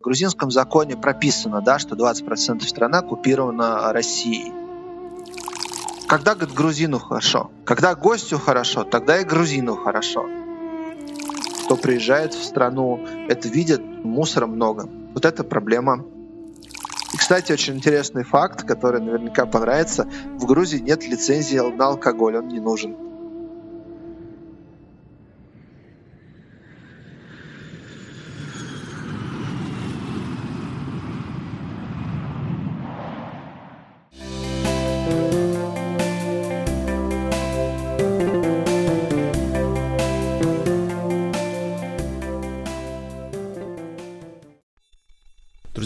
В грузинском законе прописано, да, что 20% страны оккупирована Россией. Когда, говорит, грузину хорошо, когда гостю хорошо, тогда и грузину хорошо. Кто приезжает в страну, это видит, мусора много. Вот это проблема. И, кстати, очень интересный факт, который наверняка понравится. В Грузии нет лицензии на алкоголь, он не нужен.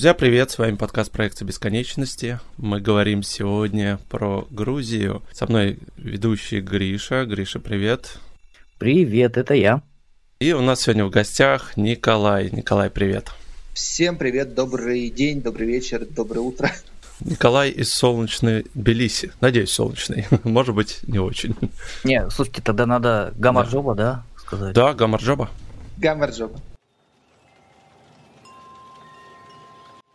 Друзья, привет! С вами подкаст проекта Бесконечности. Мы говорим сегодня про Грузию. Со мной ведущий Гриша. Гриша, привет! Привет, это я. И у нас сегодня в гостях Николай. Николай, привет! Всем привет, добрый день, добрый вечер, доброе утро. Николай из солнечной Белиси. Надеюсь, солнечный. Может быть, не очень. Не, слушайте, тогда надо Гамарджоба, да. да, сказать? Да, Гамарджоба. Гамарджоба.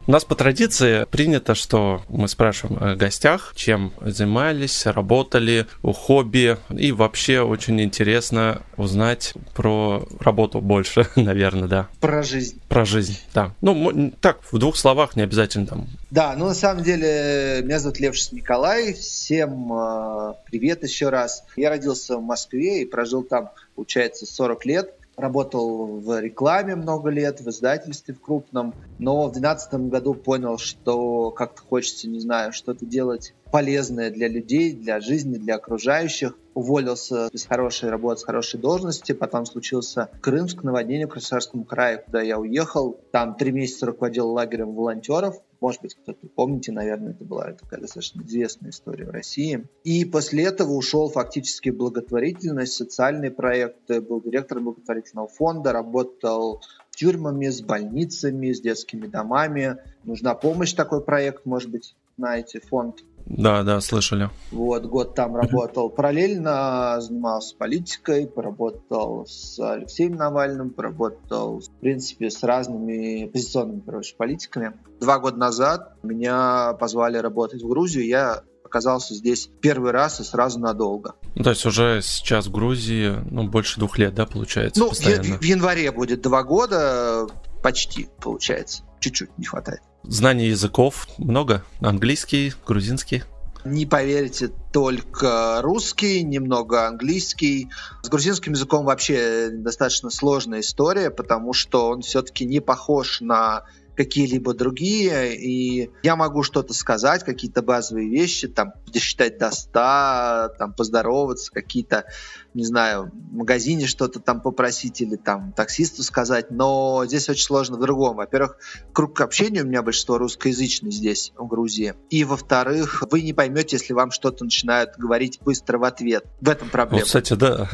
У нас по традиции принято, что мы спрашиваем о гостях, чем занимались, работали, у хобби. И вообще очень интересно узнать про работу больше, наверное, да. Про жизнь. Про жизнь, да. Ну, так, в двух словах, не обязательно там. Да, ну на самом деле, меня зовут Левшис Николай. Всем э, привет еще раз. Я родился в Москве и прожил там, получается, 40 лет работал в рекламе много лет, в издательстве в крупном, но в 2012 году понял, что как-то хочется, не знаю, что-то делать полезное для людей, для жизни, для окружающих. Уволился с хорошей работы, с хорошей должности. Потом случился Крымск, наводнение в Красноярском крае, куда я уехал. Там три месяца руководил лагерем волонтеров. Может быть, кто-то помните, наверное, это была такая достаточно известная история в России. И после этого ушел фактически в благотворительность, социальные проекты, был директором благотворительного фонда, работал тюрьмами, с больницами, с детскими домами. Нужна помощь, такой проект, может быть, знаете, фонд да, да, слышали. Вот, год там работал. Параллельно занимался политикой, поработал с Алексеем Навальным, поработал, в принципе, с разными оппозиционными, короче, политиками. Два года назад меня позвали работать в Грузию, я оказался здесь первый раз и сразу надолго. Ну, то есть уже сейчас в Грузии, ну, больше двух лет, да, получается, Ну, постоянно? в январе будет два года, почти, получается. Чуть-чуть не хватает. Знаний языков много? Английский, грузинский? Не поверите, только русский, немного английский. С грузинским языком вообще достаточно сложная история, потому что он все-таки не похож на какие-либо другие, и я могу что-то сказать, какие-то базовые вещи, там, досчитать до 100, там, поздороваться, какие-то, не знаю, в магазине что-то там попросить или там таксисту сказать, но здесь очень сложно в другом. Во-первых, круг общения у меня большинство русскоязычный здесь, в Грузии, и, во-вторых, вы не поймете, если вам что-то начинают говорить быстро в ответ. В этом проблема. Вот, кстати, да,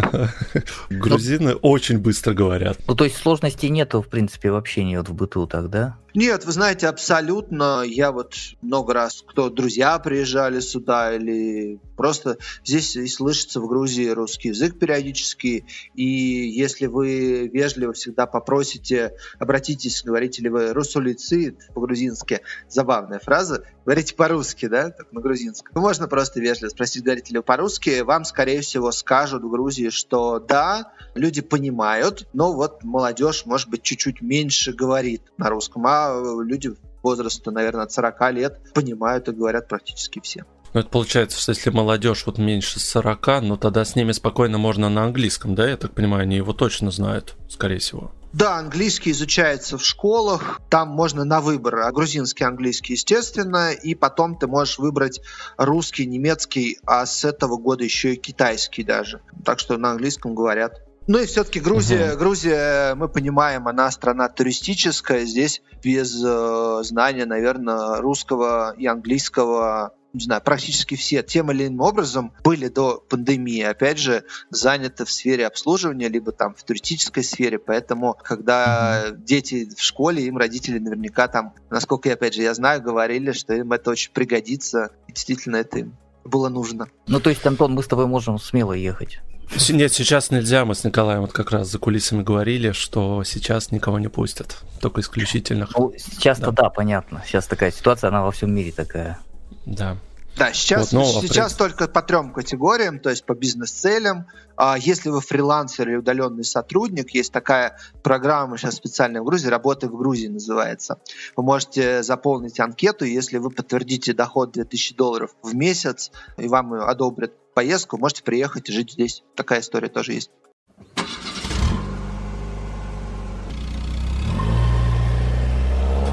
грузины очень быстро говорят. Ну, то есть сложностей нету, в принципе, в общении вот в быту тогда? Нет, вы знаете, абсолютно. Я вот много раз, кто друзья приезжали сюда или просто здесь и слышится в Грузии русский язык периодически. И если вы вежливо всегда попросите, обратитесь, говорите ли вы русулицы по-грузински, забавная фраза, говорите по-русски, да, так на грузинском. Ну, можно просто вежливо спросить, говорите ли вы по-русски, вам, скорее всего, скажут в Грузии, что да, люди понимают, но вот молодежь, может быть, чуть-чуть меньше говорит на русском, а люди возраста, наверное, от 40 лет понимают и говорят практически все. Ну, это получается, что если молодежь вот меньше 40, ну тогда с ними спокойно можно на английском, да? Я так понимаю, они его точно знают, скорее всего. Да, английский изучается в школах, там можно на выбор, а грузинский, английский, естественно, и потом ты можешь выбрать русский, немецкий, а с этого года еще и китайский даже. Так что на английском говорят. Ну и все-таки Грузия, угу. Грузия, мы понимаем, она страна туристическая. Здесь без э, знания, наверное, русского и английского не знаю, практически все тем или иным образом были до пандемии, опять же, заняты в сфере обслуживания, либо там в туристической сфере, поэтому, когда дети в школе, им родители наверняка там, насколько, я, опять же, я знаю, говорили, что им это очень пригодится, и действительно это им было нужно. Ну, то есть, Антон, мы с тобой можем смело ехать Нет, сейчас нельзя. Мы с Николаем вот как раз за кулисами говорили, что сейчас никого не пустят. Только исключительно. Ну, сейчас-то да. да, понятно. Сейчас такая ситуация, она во всем мире такая. Да. Да, сейчас, вот, ну, сейчас при... только по трем категориям, то есть по бизнес-целям. А если вы фрилансер или удаленный сотрудник, есть такая программа сейчас специальная в Грузии, «Работа в Грузии» называется. Вы можете заполнить анкету, если вы подтвердите доход 2000 долларов в месяц, и вам одобрят поездку, можете приехать и жить здесь. Такая история тоже есть.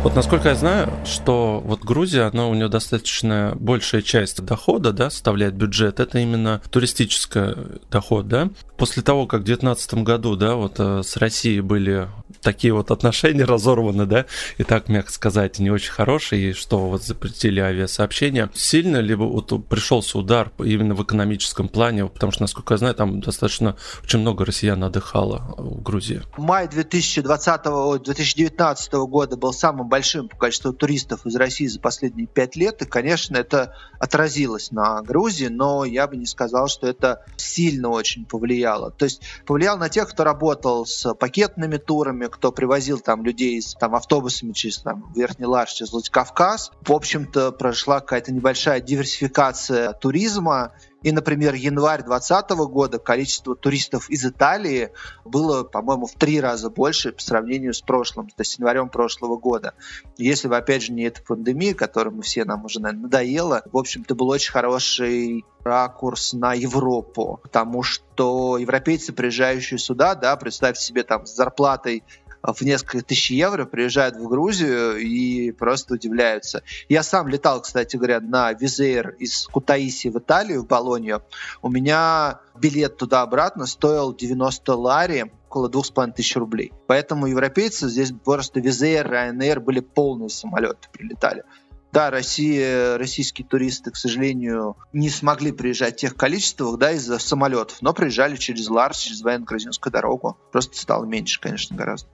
Вот насколько я знаю, что вот Грузия, она у нее достаточно большая часть дохода, да, составляет бюджет, это именно туристический доход, да. После того, как в 2019 году, да, вот э, с Россией были такие вот отношения разорваны, да, и так, мягко сказать, не очень хорошие, и что вот запретили авиасообщения, сильно либо вот пришелся удар именно в экономическом плане, потому что, насколько я знаю, там достаточно очень много россиян отдыхало в Грузии. Май 2020 2019 года был самым большим по количеству туристов из России за последние пять лет, и, конечно, это отразилось на Грузии, но я бы не сказал, что это сильно очень повлияло. То есть повлияло на тех, кто работал с пакетными турами, кто привозил там людей с там, автобусами через там, Верхний Лаш, через Владикавказ. В общем-то, прошла какая-то небольшая диверсификация туризма, и, например, январь 2020 года количество туристов из Италии было, по-моему, в три раза больше по сравнению с прошлым, то есть январем прошлого года. Если бы, опять же, не эта пандемия, которую мы все нам уже, наверное, надоела, в общем-то, был очень хороший ракурс на Европу, потому что европейцы, приезжающие сюда, да, представьте себе там с зарплатой в несколько тысяч евро, приезжают в Грузию и просто удивляются. Я сам летал, кстати говоря, на Визейр из Кутаиси в Италию, в Болонью. У меня билет туда-обратно стоил 90 лари, около двух с половиной тысяч рублей. Поэтому европейцы здесь просто Визейр, Ryanair были полные самолеты, прилетали. Да, Россия, российские туристы, к сожалению, не смогли приезжать в тех количествах, да, из-за самолетов, но приезжали через Ларс, через военно-грузинскую дорогу. Просто стало меньше, конечно, гораздо.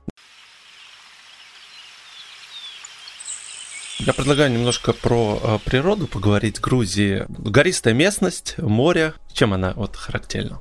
Я предлагаю немножко про э, природу поговорить Грузии. Гористая местность, море. Чем она вот характерна?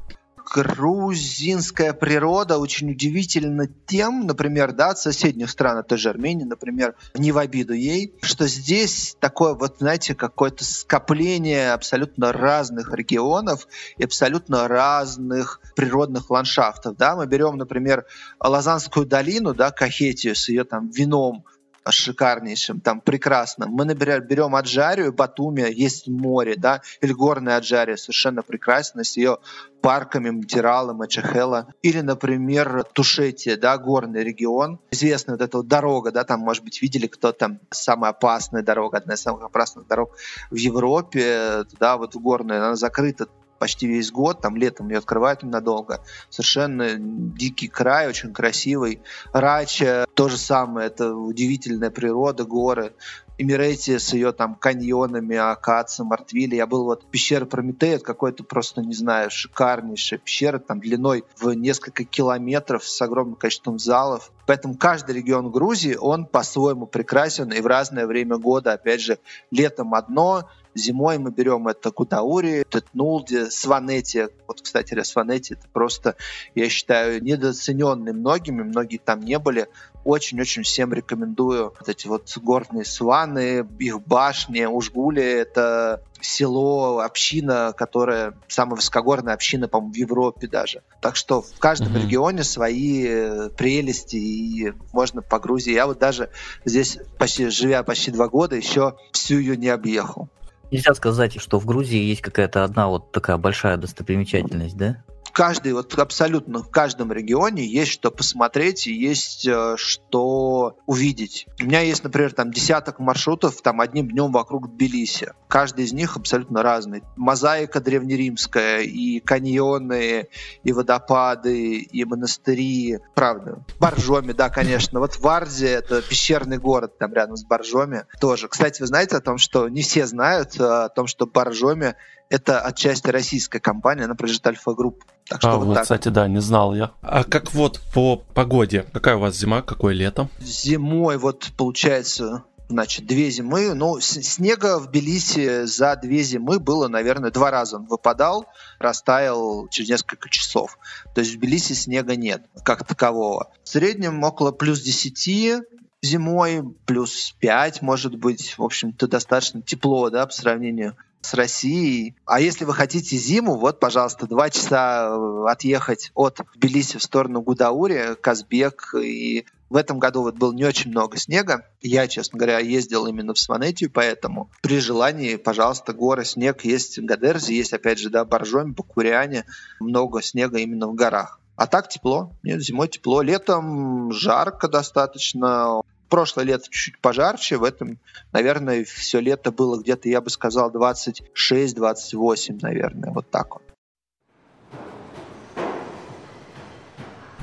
Грузинская природа очень удивительна тем, например, да, от соседних стран, от же Армении, например, не в обиду ей, что здесь такое вот, знаете, какое-то скопление абсолютно разных регионов и абсолютно разных природных ландшафтов, да. Мы берем, например, Лазанскую долину, да, Кахетию с ее там вином, шикарнейшим, там прекрасно. Мы, например, берем Аджарию, Батуми, есть море, да, или горная Аджария, совершенно прекрасно, с ее парками Мтирала, Мачахела. Или, например, Тушетия, да, горный регион. Известная вот эта вот дорога, да, там, может быть, видели кто там, самая опасная дорога, одна из самых опасных дорог в Европе, да, вот в горную, она закрыта почти весь год, там летом ее открывают ненадолго. Совершенно дикий край, очень красивый. Рача, то же самое, это удивительная природа, горы. Эмирети с ее там каньонами, акация, мартвили. Я был вот в пещере Прометея, какой-то просто, не знаю, шикарнейшая пещера, там длиной в несколько километров с огромным количеством залов. Поэтому каждый регион Грузии, он по-своему прекрасен и в разное время года. Опять же, летом одно, Зимой мы берем это Кутаури, Тетнулди, Сванети. Вот, кстати, Сванети это просто, я считаю, недооцененный многими, многие там не были. Очень-очень всем рекомендую вот эти вот горные сваны, их башни, Ужгули — это село, община, которая самая высокогорная община, по-моему, в Европе даже. Так что в каждом mm-hmm. регионе свои э, прелести, и можно по Грузии. Я вот даже здесь, почти, живя почти два года, еще всю ее не объехал. Нельзя сказать, что в Грузии есть какая-то одна вот такая большая достопримечательность, да? Каждый, вот абсолютно в каждом регионе есть что посмотреть и есть э, что увидеть. У меня есть, например, там десяток маршрутов там одним днем вокруг Тбилиси. Каждый из них абсолютно разный. Мозаика древнеримская, и каньоны, и водопады, и монастыри. Правда. Боржоми, да, конечно. Вот Варзи — это пещерный город там рядом с Боржоми тоже. Кстати, вы знаете о том, что не все знают э, о том, что Боржоми это отчасти российская компания, она принадлежит Альфа Групп. Так что а, вот, вот так. кстати, да, не знал я. А как вот по погоде? Какая у вас зима, какое лето? Зимой вот получается значит, две зимы. Ну, снега в Тбилиси за две зимы было, наверное, два раза. Он выпадал, растаял через несколько часов. То есть в Тбилиси снега нет как такового. В среднем около плюс 10 зимой, плюс 5, может быть. В общем-то, достаточно тепло, да, по сравнению с Россией. А если вы хотите зиму, вот, пожалуйста, два часа э, отъехать от Тбилиси в сторону Гудаури, Казбек. И в этом году вот было не очень много снега. Я, честно говоря, ездил именно в Сванетию, поэтому при желании, пожалуйста, горы, снег есть в Гадерзе, есть, опять же, да, Боржоме, Бакуряне, много снега именно в горах. А так тепло. Нет, зимой тепло. Летом жарко достаточно прошлое лето чуть-чуть пожарче, в этом, наверное, все лето было где-то, я бы сказал, 26-28, наверное, вот так вот.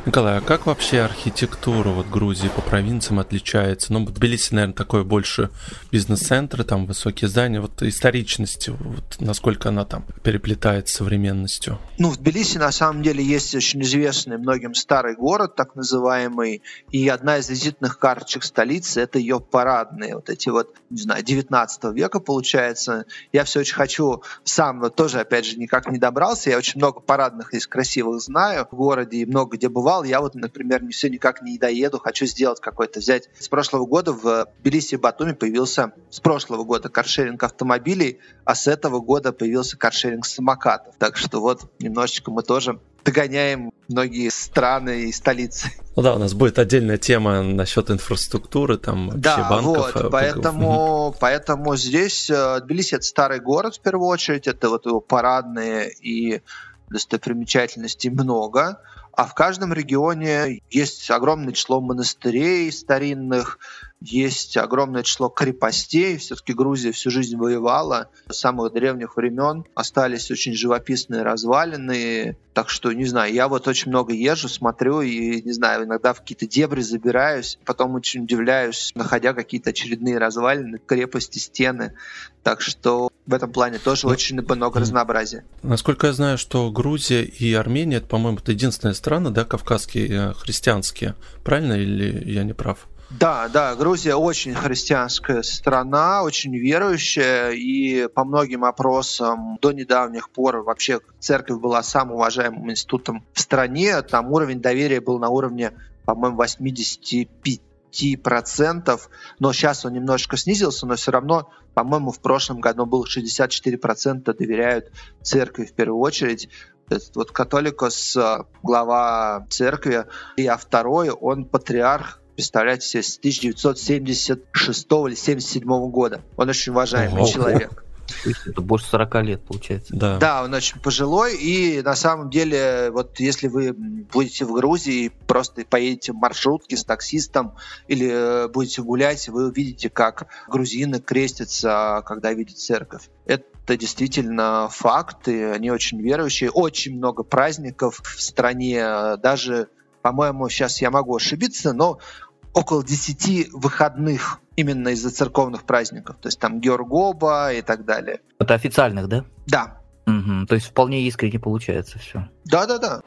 Николай, а как вообще архитектура вот Грузии по провинциям отличается? Ну, Тбилиси, наверное, такой больше бизнес-центры, там высокие здания. Вот историчность, вот насколько она там переплетается с современностью? Ну, в Тбилиси на самом деле есть очень известный многим старый город, так называемый, и одна из визитных карточек столицы — это ее парадные, вот эти вот, не знаю, 19 века, получается. Я все очень хочу сам, вот тоже, опять же, никак не добрался, я очень много парадных здесь красивых знаю в городе и много где бывал, бывал. Я вот, например, не все никак не доеду, хочу сделать какой-то, взять. С прошлого года в Тбилиси и Батуми появился, с прошлого года каршеринг автомобилей, а с этого года появился каршеринг самокатов. Так что вот немножечко мы тоже догоняем многие страны и столицы. Ну да, у нас будет отдельная тема насчет инфраструктуры, там да, банков. Вот, поэтому, поэтому здесь э, Тбилиси это старый город в первую очередь, это вот его парадные и достопримечательностей много. А в каждом регионе есть огромное число монастырей старинных, есть огромное число крепостей. Все-таки Грузия всю жизнь воевала. С самых древних времен остались очень живописные развалины. Так что, не знаю, я вот очень много езжу, смотрю и, не знаю, иногда в какие-то дебри забираюсь. Потом очень удивляюсь, находя какие-то очередные развалины, крепости, стены. Так что в этом плане тоже ну, очень много разнообразия. Насколько я знаю, что Грузия и Армения, это, по-моему, это единственные страны, да, кавказские, э, христианские. Правильно или я не прав? Да, да, Грузия очень христианская страна, очень верующая, и по многим опросам до недавних пор вообще церковь была самым уважаемым институтом в стране. Там уровень доверия был на уровне, по-моему, 85 процентов, но сейчас он немножечко снизился, но все равно, по-моему, в прошлом году был 64% доверяют церкви в первую очередь. Вот католикос, глава церкви, и а второй, он патриарх представляете себе, с 1976 или 77 года. Он очень уважаемый Ого. человек. Это больше 40 лет, получается. Да. да, он очень пожилой, и на самом деле, вот если вы будете в Грузии, просто поедете в маршрутке с таксистом или э, будете гулять, вы увидите, как грузины крестятся, когда видят церковь. Это действительно факт, и они очень верующие. Очень много праздников в стране, даже по-моему, сейчас я могу ошибиться, но около 10 выходных именно из-за церковных праздников. То есть там Георгоба и так далее. Это официальных, да? Да. Угу, то есть вполне искренне получается все. Да-да-да.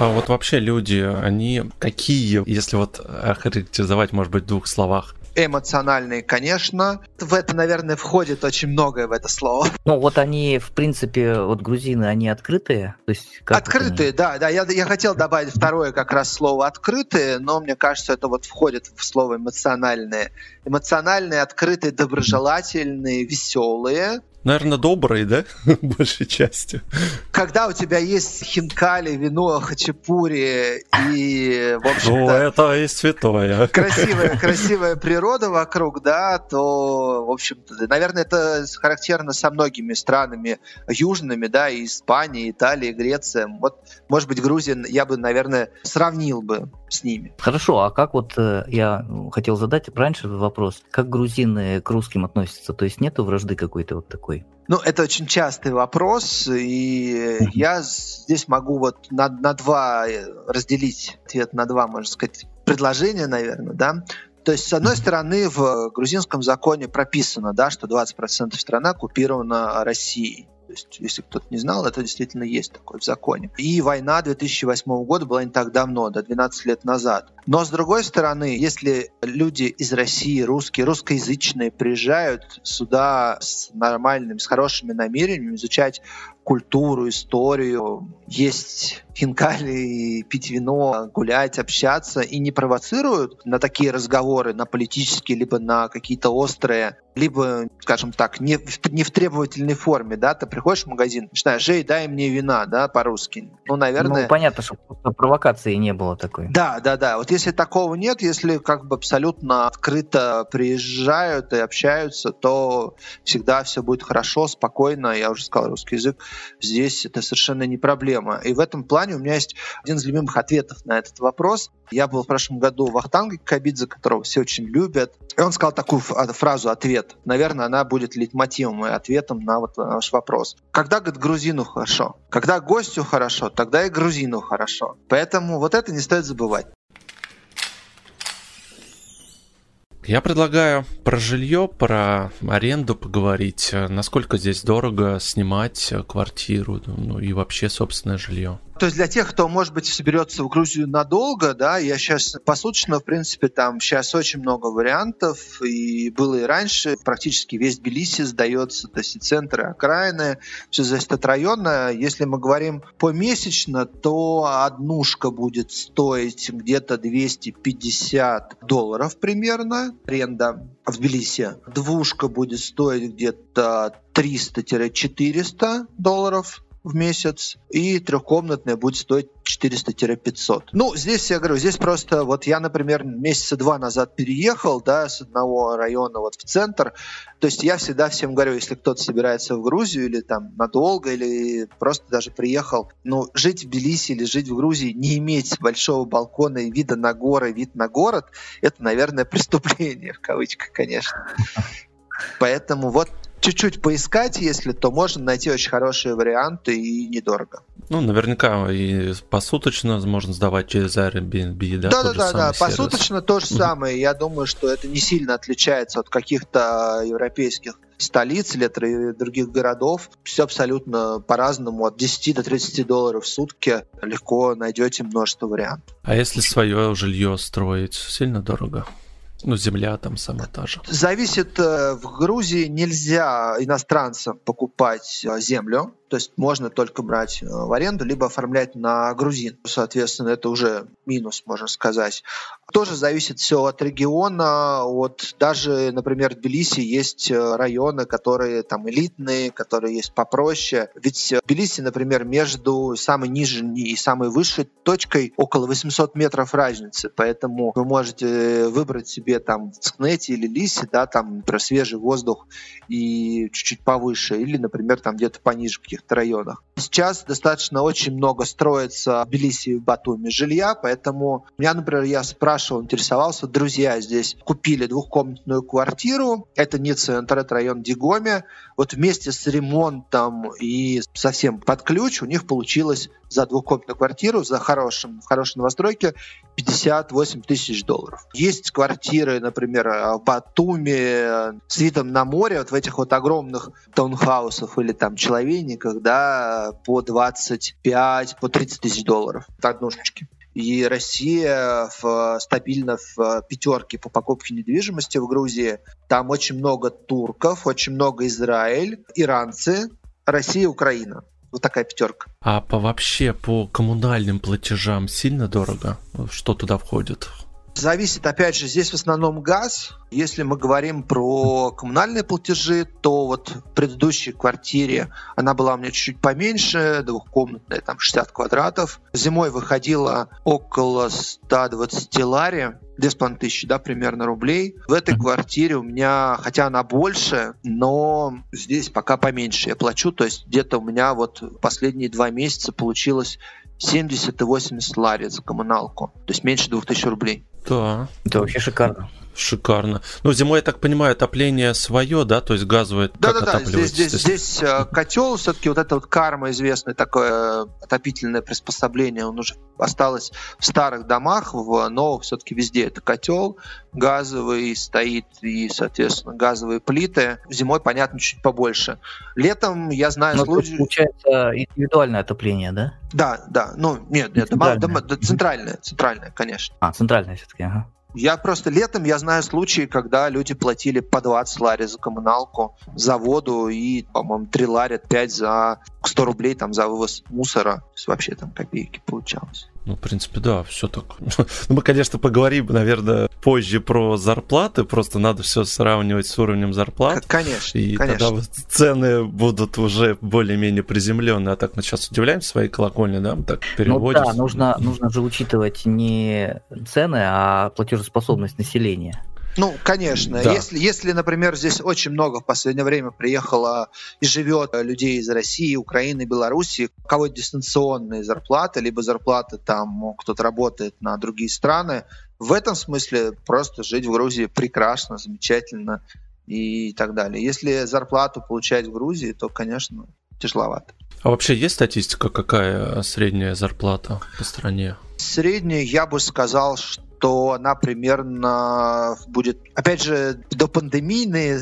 А вот вообще люди, они какие, если вот охарактеризовать, может быть, в двух словах, эмоциональные, конечно. В это, наверное, входит очень многое в это слово. Ну, вот они, в принципе, вот грузины, они открытые? То есть, как открытые, они... да, да. Я, я хотел добавить второе как раз слово открытые, но мне кажется, это вот входит в слово эмоциональные. Эмоциональные, открытые, доброжелательные, веселые. Наверное, добрые, да? Большей частью. Когда у тебя есть хинкали, вино, хачапури и, в общем Ну, это и святое. Красивая, красивая природа вокруг, да, то, в общем-то, наверное, это характерно со многими странами южными, да, и Испания, Италия, Греция. Вот, может быть, Грузия я бы, наверное, сравнил бы с ними. Хорошо, а как вот э, я хотел задать раньше вопрос, как грузины к русским относятся? То есть нету вражды какой-то вот такой? Ну, это очень частый вопрос, и я здесь могу вот на, на два э, разделить ответ на два, можно сказать, предложения, наверное, да. То есть, с одной стороны, в грузинском законе прописано, да, что 20% страны оккупирована Россией. То есть, если кто-то не знал, это действительно есть такое в законе. И война 2008 года была не так давно, до 12 лет назад. Но, с другой стороны, если люди из России, русские, русскоязычные, приезжают сюда с нормальными, с хорошими намерениями изучать культуру, историю, есть хинкали, пить вино, гулять, общаться и не провоцируют на такие разговоры, на политические, либо на какие-то острые, либо, скажем так, не в, не в требовательной форме, да, ты приходишь в магазин, начинаешь, Жей, дай мне вина, да, по-русски. Ну, наверное... Ну, понятно, что провокации не было такой. Да, да, да. Вот если такого нет, если как бы абсолютно открыто приезжают и общаются, то всегда все будет хорошо, спокойно. Я уже сказал, русский язык здесь это совершенно не проблема. И в этом плане у меня есть один из любимых ответов на этот вопрос. Я был в прошлом году в Ахтанге Кабидзе, которого все очень любят. И он сказал такую фразу «ответ». Наверное, она будет лейтмотивом и ответом на вот наш вопрос. Когда, говорит, грузину хорошо? Когда гостю хорошо, тогда и грузину хорошо. Поэтому вот это не стоит забывать. Я предлагаю про жилье, про аренду поговорить. Насколько здесь дорого снимать квартиру, ну и вообще собственное жилье. То есть для тех, кто, может быть, соберется в Грузию надолго, да, я сейчас посуточно, в принципе, там сейчас очень много вариантов, и было и раньше, практически весь Тбилиси сдается, то есть и центры, окраины, все зависит от района. Если мы говорим помесячно, то однушка будет стоить где-то 250 долларов примерно, аренда в Тбилиси. Двушка будет стоить где-то 300-400 долларов в месяц, и трехкомнатная будет стоить 400-500. Ну, здесь я говорю, здесь просто, вот я, например, месяца два назад переехал, да, с одного района вот в центр, то есть я всегда всем говорю, если кто-то собирается в Грузию или там надолго, или просто даже приехал, ну, жить в Тбилиси или жить в Грузии, не иметь большого балкона и вида на горы, вид на город, это, наверное, преступление, в кавычках, конечно. Поэтому вот чуть-чуть поискать, если, то можно найти очень хорошие варианты и недорого. Ну, наверняка и посуточно можно сдавать через Airbnb, да? Да, да. Посуточно то же самое. Я думаю, что это не сильно отличается от каких-то европейских столиц или других городов. Все абсолютно по-разному. От 10 до 30 долларов в сутки легко найдете множество вариантов. А если свое жилье строить, сильно дорого? Ну, земля там сама та же. Зависит, э, в Грузии нельзя иностранцам покупать э, землю. То есть можно только брать э, в аренду, либо оформлять на грузин. Соответственно, это уже минус, можно сказать. Тоже зависит все от региона. Вот даже, например, в Тбилиси есть э, районы, которые там элитные, которые есть попроще. Ведь в Тбилиси, например, между самой нижней и самой высшей точкой около 800 метров разницы. Поэтому вы можете выбрать себе там в Цкнете или Лисе, да, там, про свежий воздух и чуть-чуть повыше. Или, например, там где-то пониже каких-то районах. Сейчас достаточно очень много строится в Тбилиси и в Батуми жилья, поэтому меня, например, я спрашивал, интересовался, друзья здесь купили двухкомнатную квартиру, это не центр, это район Дигоме, вот вместе с ремонтом и совсем под ключ у них получилось за двухкомнатную квартиру, за хорошим, в хорошей новостройке 58 тысяч долларов. Есть квартиры, например, в Батуми с видом на море, вот в этих вот огромных таунхаусах или там человейниках, да, по 25, по 30 тысяч долларов однушечки. И Россия в, стабильно в пятерке по покупке недвижимости в Грузии. Там очень много турков, очень много Израиль, иранцы, Россия, Украина. Вот такая пятерка. А по вообще по коммунальным платежам сильно дорого? Что туда входит? Зависит, опять же, здесь в основном газ. Если мы говорим про коммунальные платежи, то вот в предыдущей квартире она была у меня чуть-чуть поменьше, двухкомнатная, там 60 квадратов. Зимой выходила около 120 лари, 2500, да, примерно рублей. В этой квартире у меня, хотя она больше, но здесь пока поменьше я плачу. То есть где-то у меня вот последние два месяца получилось 70 и 80 лари за коммуналку. То есть меньше 2000 рублей. Да. Это вообще шикарно. Шикарно. Ну, зимой, я так понимаю, отопление свое, да, то есть газовое. Да, да, да. Здесь, здесь, здесь э, котел, все-таки вот это вот карма известное такое отопительное приспособление, он уже осталось в старых домах, в новых все-таки везде это котел газовый стоит и, соответственно, газовые плиты. Зимой, понятно, чуть побольше. Летом я знаю Но случаи... получается индивидуальное отопление, да? Да, да. Ну, нет, нет, дома, дома, центральное, центральное, конечно. А, центральное все-таки, ага. Я просто летом, я знаю случаи, когда люди платили по 20 лари за коммуналку, за воду и, по-моему, 3 лари 5 за 100 рублей там за вывоз мусора. То есть вообще там копейки получалось. Ну, в принципе, да, все так. ну, мы, конечно, поговорим, наверное, позже про зарплаты, просто надо все сравнивать с уровнем зарплат. Конечно, И конечно. тогда цены будут уже более-менее приземленные. А так мы сейчас удивляемся своей колокольни, да, мы так переводим. Ну да, нужно, нужно же учитывать не цены, а платежеспособность населения. Ну, конечно. Да. Если, если, например, здесь очень много в последнее время приехало и живет людей из России, Украины, Беларуси, у кого дистанционные зарплаты, либо зарплаты там, кто-то работает на другие страны, в этом смысле просто жить в Грузии прекрасно, замечательно и так далее. Если зарплату получать в Грузии, то, конечно, тяжеловато. А вообще есть статистика, какая средняя зарплата по стране? Средняя, я бы сказал, что то она примерно будет, опять же, до пандемийные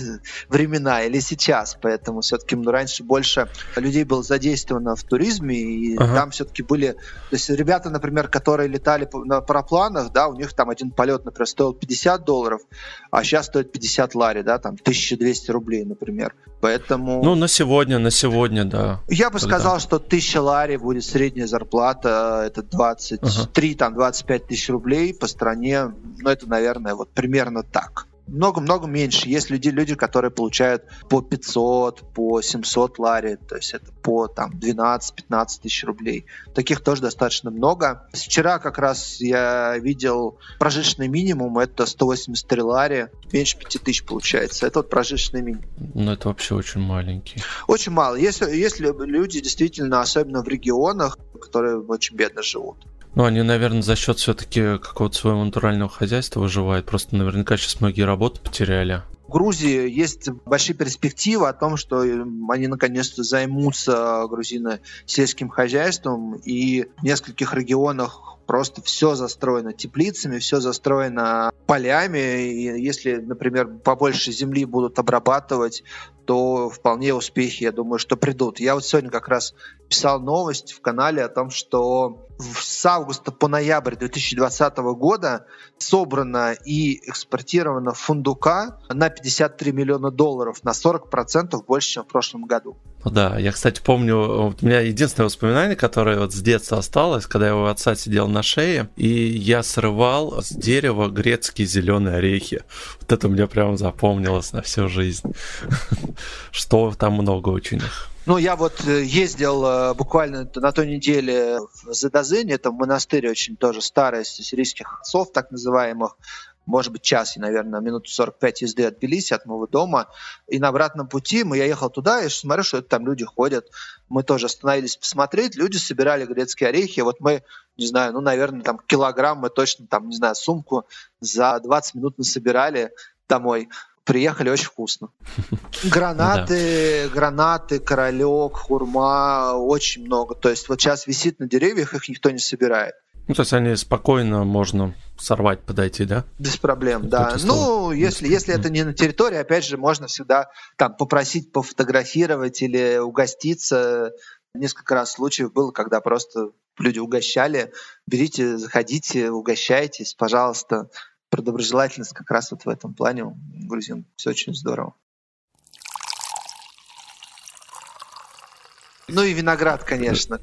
времена или сейчас, поэтому все-таки ну, раньше больше людей было задействовано в туризме, и ага. там все-таки были, то есть ребята, например, которые летали на парапланах, да, у них там один полет, например, стоил 50 долларов, а сейчас стоит 50 лари, да, там 1200 рублей, например. Поэтому... Ну, на сегодня, на сегодня, да. Я бы Тогда. сказал, что 1000 лари будет средняя зарплата, это 23, ага. там, 25 тысяч рублей по стране. Ну, это, наверное, вот примерно так много-много меньше. Есть люди, люди, которые получают по 500, по 700 лари, то есть это по там 12-15 тысяч рублей. Таких тоже достаточно много. Вчера как раз я видел прожиточный минимум, это 183 лари, меньше 5 тысяч получается. Это вот прожиточный минимум. Ну, это вообще очень маленький. Очень мало. Если, если люди действительно, особенно в регионах, которые очень бедно живут, ну, они, наверное, за счет все-таки какого-то своего натурального хозяйства выживают. Просто наверняка сейчас многие работы потеряли. В Грузии есть большие перспективы о том, что они наконец-то займутся грузины сельским хозяйством и в нескольких регионах просто все застроено теплицами, все застроено полями. И если, например, побольше земли будут обрабатывать, то вполне успехи, я думаю, что придут. Я вот сегодня как раз писал новость в канале о том, что с августа по ноябрь 2020 года собрано и экспортировано фундука на 53 миллиона долларов, на 40% больше, чем в прошлом году. Да, я, кстати, помню, у меня единственное воспоминание, которое вот с детства осталось, когда я у отца сидел на шее, и я срывал с дерева грецкие зеленые орехи. Вот это мне прям запомнилось на всю жизнь. Что там много очень. Ну, я вот э, ездил э, буквально на той неделе в Задазыне, это монастырь очень тоже старый, сирийских отцов, так называемых, может быть, час, наверное, минут 45 езды от Тбилиси, от моего дома. И на обратном пути мы, я ехал туда и смотрю, что там люди ходят. Мы тоже остановились посмотреть. Люди собирали грецкие орехи. Вот мы, не знаю, ну, наверное, там килограмм мы точно, там, не знаю, сумку за 20 минут насобирали домой приехали очень вкусно. Гранаты, гранаты, королек, хурма, очень много. То есть вот сейчас висит на деревьях, их никто не собирает. Ну, то есть они спокойно можно сорвать, подойти, да? Без проблем, да. Ну, если, если это не на территории, опять же, можно всегда там попросить пофотографировать или угоститься. Несколько раз случаев было, когда просто люди угощали. Берите, заходите, угощайтесь, пожалуйста про доброжелательность как раз вот в этом плане у грузин все очень здорово. Ну и виноград, конечно.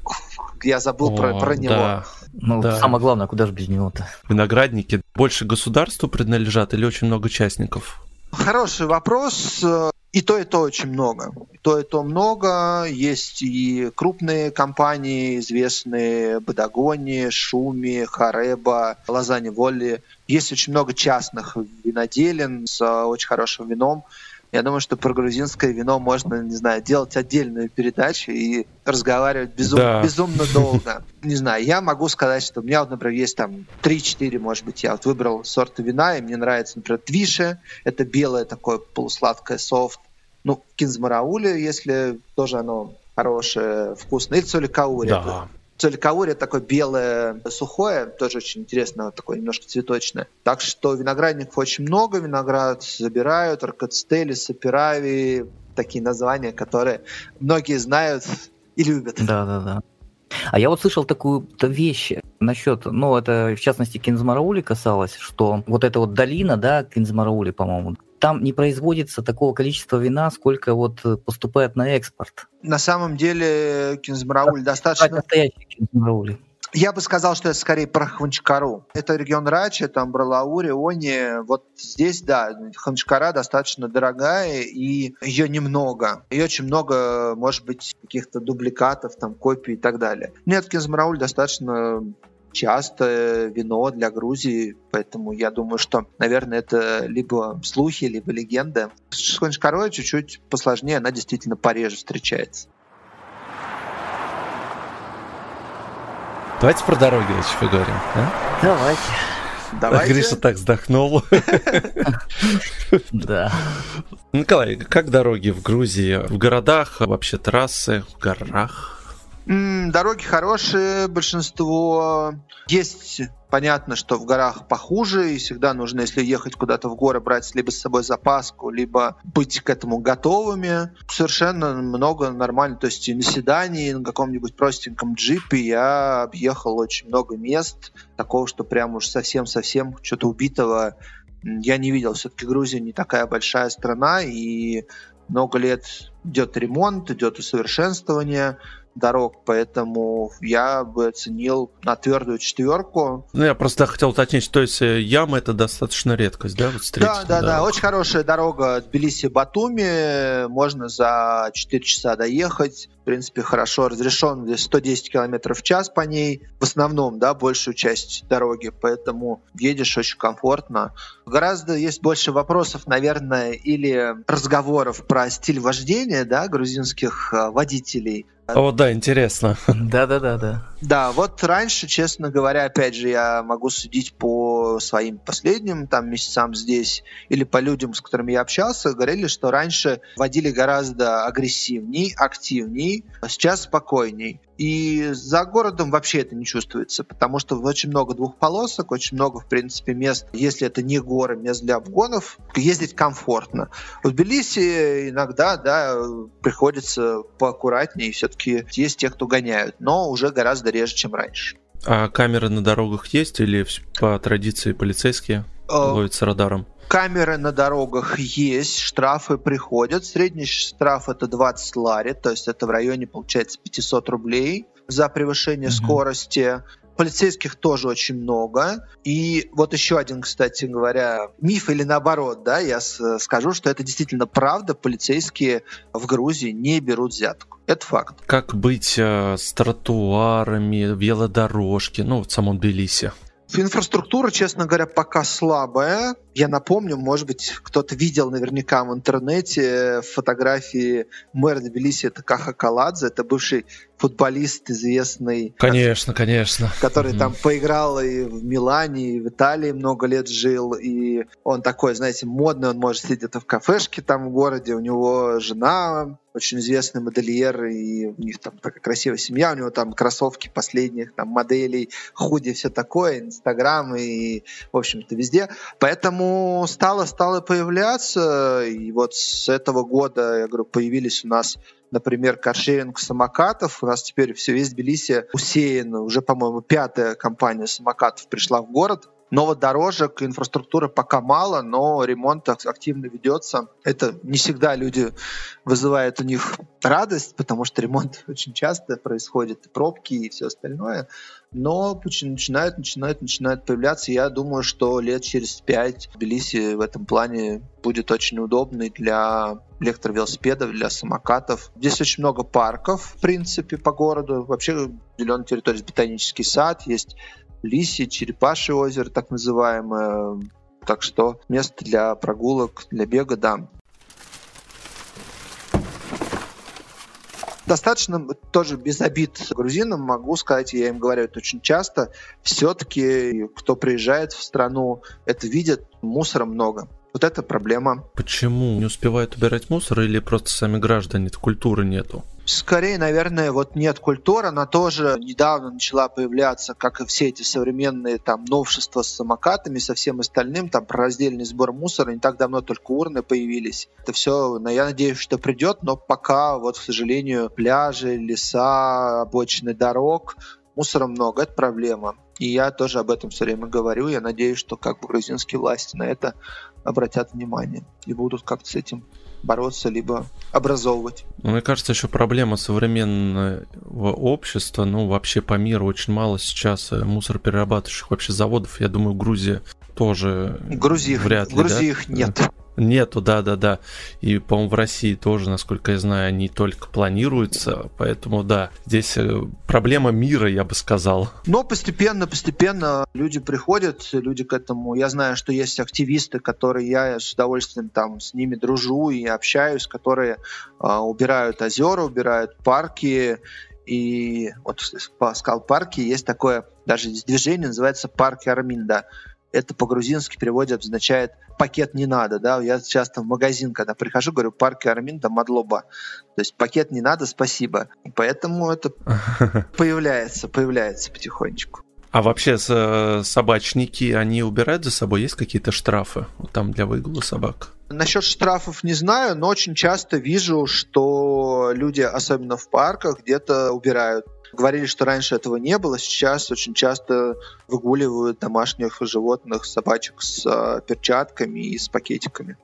Я забыл О, про, про него. Да. Ну, да. самое главное, куда же без него-то? Виноградники больше государству принадлежат или очень много частников? Хороший вопрос. И то, и то очень много. И то, и то много. Есть и крупные компании, известные Бодагони, Шуми, Хареба, Лазани Волли. Есть очень много частных виноделин с очень хорошим вином. Я думаю, что про грузинское вино можно, не знаю, делать отдельную передачу и разговаривать безум, да. безумно долго. Не знаю, я могу сказать, что у меня, вот, например, есть там 3-4, может быть, я вот выбрал сорты вина, и мне нравится, например, Твише, это белое такое полусладкое софт. Ну, Кинзмараули, если тоже оно хорошее, вкусное. Или Цоликаури. Да. Цоликаури такое белое, сухое, тоже очень интересно, такое немножко цветочное. Так что виноградников очень много, виноград забирают, Аркадстели, Саперави, такие названия, которые многие знают и любят. Да, да, да. А я вот слышал такую вещь насчет, ну, это в частности Кинзмараули касалось, что вот эта вот долина, да, Кинзмараули, по-моему, там не производится такого количества вина, сколько вот поступает на экспорт. На самом деле Кинзмарауль достаточно... Настоящий Кинзмарауль. Я бы сказал, что это скорее про Хванчкару. Это регион Рачи, там Бралаури, Они. Вот здесь, да, Хванчкара достаточно дорогая, и ее немного. И очень много, может быть, каких-то дубликатов, там, копий и так далее. Нет, Кинзмарауль достаточно часто вино для Грузии, поэтому я думаю, что, наверное, это либо слухи, либо легенда. С Хончкарой чуть-чуть посложнее, она действительно пореже встречается. Давайте про дороги лучше поговорим. А? Давайте. Давайте. Гриша так вздохнул. Да. Николай, как дороги в Грузии? В городах, вообще трассы, в горах? Дороги хорошие, большинство. Есть понятно, что в горах похуже, и всегда нужно, если ехать куда-то в горы, брать либо с собой запаску, либо быть к этому готовыми. Совершенно много нормально. То есть и на седане, и на каком-нибудь простеньком джипе я объехал очень много мест. Такого, что прям уж совсем-совсем что-то убитого я не видел. Все-таки Грузия не такая большая страна, и много лет идет ремонт, идет усовершенствование дорог, поэтому я бы оценил на твердую четверку. Ну, я просто хотел уточнить, то есть э, яма это достаточно редкость, да, вот Да, да, да, очень хорошая дорога Тбилиси-Батуми, можно за 4 часа доехать, в принципе, хорошо разрешен, здесь 110 км в час по ней, в основном, да, большую часть дороги, поэтому едешь очень комфортно. Гораздо есть больше вопросов, наверное, или разговоров про стиль вождения, да, грузинских э, водителей, о, да, интересно. Да-да-да, да. Да, вот раньше, честно говоря, опять же, я могу судить по своим последним там месяцам здесь или по людям, с которыми я общался, говорили, что раньше водили гораздо агрессивней, активней, а сейчас спокойней. И за городом вообще это не чувствуется, потому что очень много двухполосок, очень много, в принципе, мест, если это не горы, мест для обгонов, ездить комфортно. В Тбилиси иногда, да, приходится поаккуратнее, все-таки есть те, кто гоняют, но уже гораздо реже, чем раньше. А камеры на дорогах есть или по традиции полицейские э, ловятся радаром? Камеры на дорогах есть, штрафы приходят. Средний штраф это 20 лари, то есть это в районе, получается, 500 рублей за превышение mm-hmm. скорости. Полицейских тоже очень много. И вот еще один, кстати говоря, миф или наоборот, да, я скажу, что это действительно правда. Полицейские в Грузии не берут взятку. Это факт. Как быть э, с тротуарами, велодорожки, ну, в самом Тбилиси? Инфраструктура, честно говоря, пока слабая. Я напомню, может быть, кто-то видел наверняка в интернете фотографии мэра Тбилиси, это Каха Каладзе, это бывший футболист известный. Конечно, конечно. Который mm-hmm. там поиграл и в Милане, и в Италии много лет жил, и он такой, знаете, модный, он может сидеть где-то в кафешке там в городе, у него жена очень известный модельер, и у них там такая красивая семья, у него там кроссовки последних там моделей, худи, все такое, Инстаграм и, в общем-то, везде. Поэтому стало, стало появляться, и вот с этого года, я говорю, появились у нас например, каршеринг самокатов. У нас теперь все весь Тбилиси усеян. Уже, по-моему, пятая компания самокатов пришла в город. Новодорожек, инфраструктуры пока мало, но ремонт активно ведется. Это не всегда люди вызывают у них радость, потому что ремонт очень часто происходит, пробки и все остальное. Но начинают, начинают, начинают появляться. Я думаю, что лет через пять Тбилиси в этом плане будет очень удобный для электровелосипедов, для самокатов. Здесь очень много парков, в принципе, по городу. Вообще зеленая территория, ботанический сад, есть Лиси, черепаши озеро, так называемое. Так что место для прогулок, для бега, да, достаточно тоже без обид грузинам, могу сказать, я им говорю это очень часто, все-таки кто приезжает в страну, это видит, мусора много. Вот это проблема. Почему? Не успевают убирать мусор или просто сами граждане, культуры нету? Скорее, наверное, вот нет культуры, она тоже недавно начала появляться, как и все эти современные там новшества с самокатами, со всем остальным, там про раздельный сбор мусора, не так давно только урны появились. Это все, я надеюсь, что придет, но пока вот, к сожалению, пляжи, леса, обочины дорог, мусора много, это проблема. И я тоже об этом все время говорю. Я надеюсь, что как бы грузинские власти на это обратят внимание и будут как-то с этим бороться, либо образовывать. Ну, мне кажется, еще проблема современного общества, ну, вообще по миру очень мало сейчас э, мусороперерабатывающих вообще заводов. Я думаю, Грузия тоже Грузии вряд ли, Грузии да? их нет. Нету, да-да-да. И, по-моему, в России тоже, насколько я знаю, они только планируются. Поэтому, да, здесь э, проблема мира, я бы сказал. Но постепенно, постепенно люди приходят, люди к этому. Я знаю, что есть активисты, которые я с удовольствием там с ними дружу и общаюсь, которые э, убирают озера, убирают парки, и вот в скал-парке есть такое даже движение, называется парки Арминда это по-грузински переводе означает пакет не надо, да, я часто в магазин, когда прихожу, говорю, парки Армин, да, мадлоба, то есть пакет не надо, спасибо, поэтому это появляется, появляется потихонечку. А вообще э, собачники, они убирают за собой? Есть какие-то штрафы там для выгула собак? Насчет штрафов не знаю, но очень часто вижу, что люди, особенно в парках, где-то убирают Говорили, что раньше этого не было, сейчас очень часто выгуливают домашних животных, собачек с э, перчатками и с пакетиками.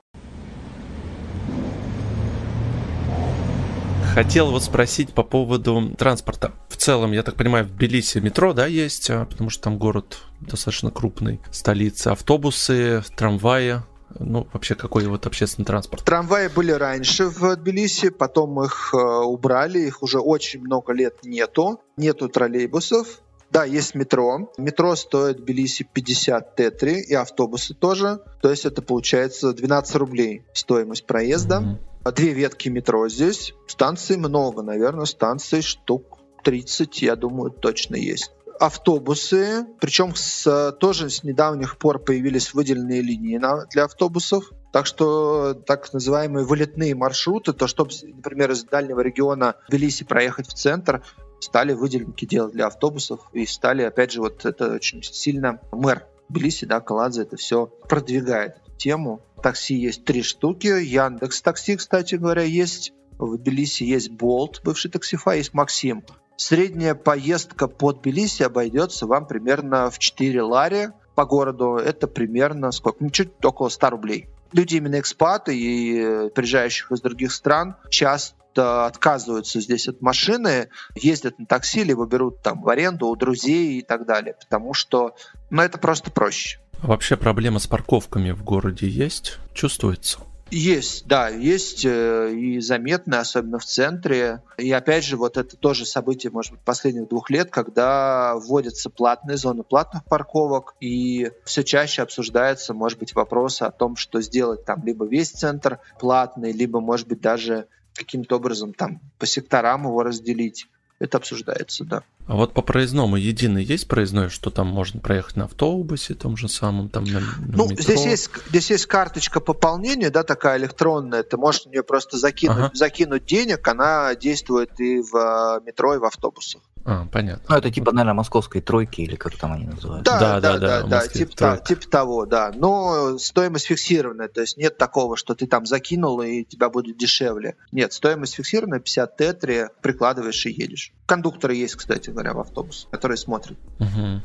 Хотел вот спросить по поводу транспорта. В целом, я так понимаю, в Тбилиси метро, да, есть, а, потому что там город достаточно крупный, столица, автобусы, трамваи, ну, вообще, какой вот общественный транспорт? Трамваи были раньше в Тбилиси, потом их э, убрали, их уже очень много лет нету. Нету троллейбусов, да, есть метро. Метро стоит в Тбилиси 50 тетри, и автобусы тоже. То есть это получается 12 рублей стоимость проезда. Mm-hmm. Две ветки метро здесь. Станций много, наверное, станций штук 30, я думаю, точно есть автобусы, причем с, тоже с недавних пор появились выделенные линии на, для автобусов. Так что так называемые вылетные маршруты, то чтобы, например, из дальнего региона Тбилиси проехать в центр, стали выделенки делать для автобусов и стали, опять же, вот это очень сильно мэр Тбилиси, да, Каладзе это все продвигает тему. Такси есть три штуки, Яндекс Такси, кстати говоря, есть. В Тбилиси есть Болт, бывший таксифа, есть Максим. Средняя поездка по Тбилиси обойдется вам примерно в 4 лари по городу. Это примерно сколько? Ну, чуть около 100 рублей. Люди именно экспаты и приезжающих из других стран часто отказываются здесь от машины, ездят на такси, либо берут там в аренду у друзей и так далее, потому что ну, это просто проще. Вообще проблема с парковками в городе есть? Чувствуется? Есть, да, есть э, и заметно, особенно в центре. И опять же, вот это тоже событие, может быть, последних двух лет, когда вводятся платные зоны платных парковок, и все чаще обсуждается, может быть, вопрос о том, что сделать там либо весь центр платный, либо, может быть, даже каким-то образом там по секторам его разделить. Это обсуждается, да. А вот по проездному единый есть проездной, что там можно проехать на автобусе, том же самом, там на, на Ну, метро? здесь есть, здесь есть карточка пополнения, да, такая электронная, ты можешь в нее просто закинуть, ага. закинуть денег, она действует и в э, метро, и в автобусах. А, понятно. Ну, это типа, наверное, московской тройки, или как там они называются. Да, да, да, да, да, да типа, та, типа того, да. Но стоимость фиксированная, то есть нет такого, что ты там закинул и тебя будет дешевле. Нет, стоимость фиксированная, 50 тетри, прикладываешь и едешь. Кондукторы есть, кстати говоря, в автобус, которые смотрят. Угу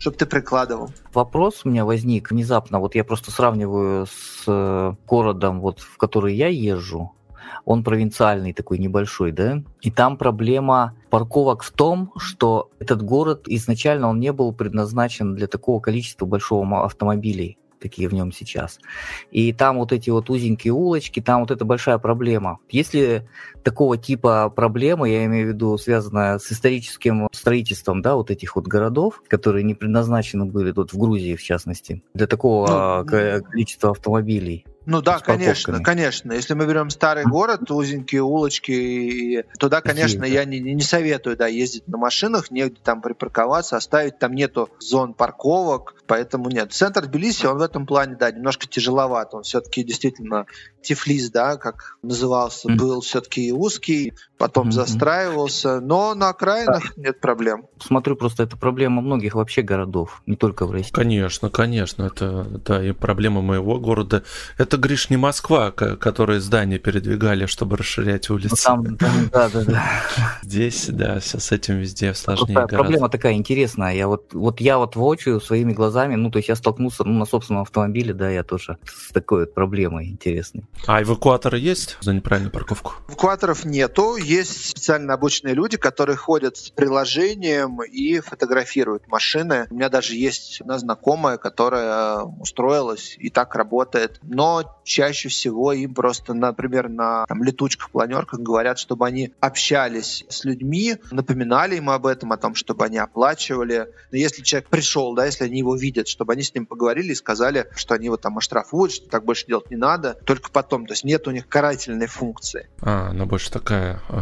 чтобы ты прикладывал. Вопрос у меня возник внезапно. Вот я просто сравниваю с э, городом, вот, в который я езжу он провинциальный такой небольшой, да, и там проблема парковок в том, что этот город изначально он не был предназначен для такого количества большого автомобилей какие в нем сейчас. И там вот эти вот узенькие улочки, там вот это большая проблема. Если такого типа проблемы, я имею в виду, связанная с историческим строительством, да, вот этих вот городов, которые не предназначены были тут в Грузии, в частности, для такого ну, количества автомобилей, Ну да, конечно, конечно. Если мы берем старый город, узенькие улочки, туда, конечно, я не, не советую да, ездить на машинах, негде там припарковаться, оставить, там нету зон парковок, поэтому нет. Центр Тбилиси, он в этом плане, да, немножко тяжеловат. Он все-таки действительно Тифлис, да, как назывался, mm-hmm. был все-таки узкий, потом mm-hmm. застраивался, но на окраинах да. нет проблем. Смотрю, просто это проблема многих вообще городов, не только в России. Конечно, конечно, это да, и проблема моего города. Это, Гриш, не Москва, которая здания передвигали, чтобы расширять ну, улицы. Там, там, да, да, да. Здесь, да, все с этим везде сложнее Просто Проблема такая интересная. Я вот, вот я вот воочию своими глазами, ну, то есть я столкнулся ну, на собственном автомобиле, да, я тоже с такой вот проблемой интересной. А эвакуаторы есть за неправильную парковку? Эвакуаторов нету. Есть специально обученные люди, которые ходят с приложением и фотографируют машины. У меня даже есть одна знакомая, которая устроилась и так работает. Но чаще всего им просто, например, на там, летучках, планерках говорят, чтобы они общались с людьми, напоминали им об этом, о том, чтобы они оплачивали. Но если человек пришел, да, если они его видят, чтобы они с ним поговорили и сказали, что они его там оштрафуют, что так больше делать не надо. Только потом, то есть нет у них карательной функции. А, она больше такая э,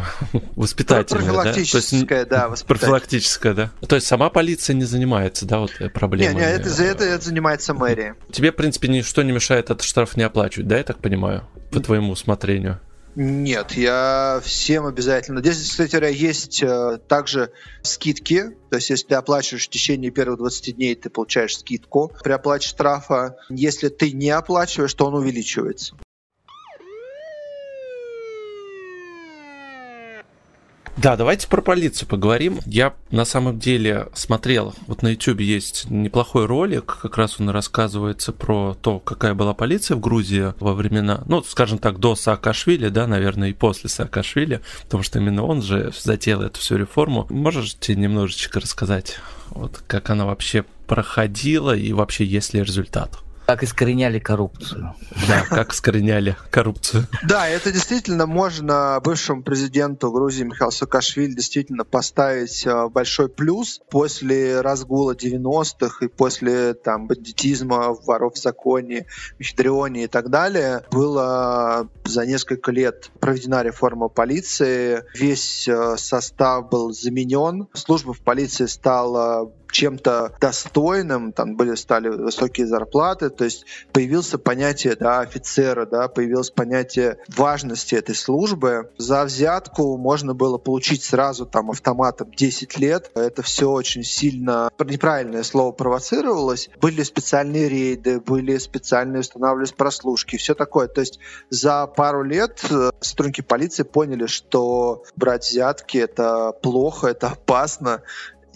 воспитательная, Профилактическая, да? да, Профилактическая, да. То есть сама полиция не занимается, да, вот э, проблемой? Не, не, это, за это, это занимается мэрия. Тебе, в принципе, ничто не мешает этот штраф не оплачивать, да, я так понимаю, по твоему усмотрению? Нет, я всем обязательно. Здесь, кстати говоря, есть э, также скидки. То есть, если ты оплачиваешь в течение первых 20 дней, ты получаешь скидку при оплате штрафа. Если ты не оплачиваешь, то он увеличивается. Да, давайте про полицию поговорим. Я на самом деле смотрел, вот на YouTube есть неплохой ролик, как раз он рассказывается про то, какая была полиция в Грузии во времена, ну, скажем так, до Саакашвили, да, наверное, и после Саакашвили, потому что именно он же затеял эту всю реформу. Можете немножечко рассказать, вот как она вообще проходила и вообще есть ли результат? Как искореняли коррупцию. Да, как искореняли коррупцию. Да, это действительно можно бывшему президенту Грузии Михаилу Саакашвили действительно поставить э, большой плюс после разгула 90-х и после там бандитизма, воров в законе, Мехидрионе и так далее. Было за несколько лет проведена реформа полиции, весь э, состав был заменен, служба в полиции стала чем-то достойным, там были стали высокие зарплаты, то есть появился понятие да, офицера, да, появилось понятие важности этой службы. За взятку можно было получить сразу там автоматом 10 лет. Это все очень сильно, неправильное слово, провоцировалось. Были специальные рейды, были специальные устанавливались прослушки, все такое. То есть за пару лет э, сотрудники полиции поняли, что брать взятки это плохо, это опасно,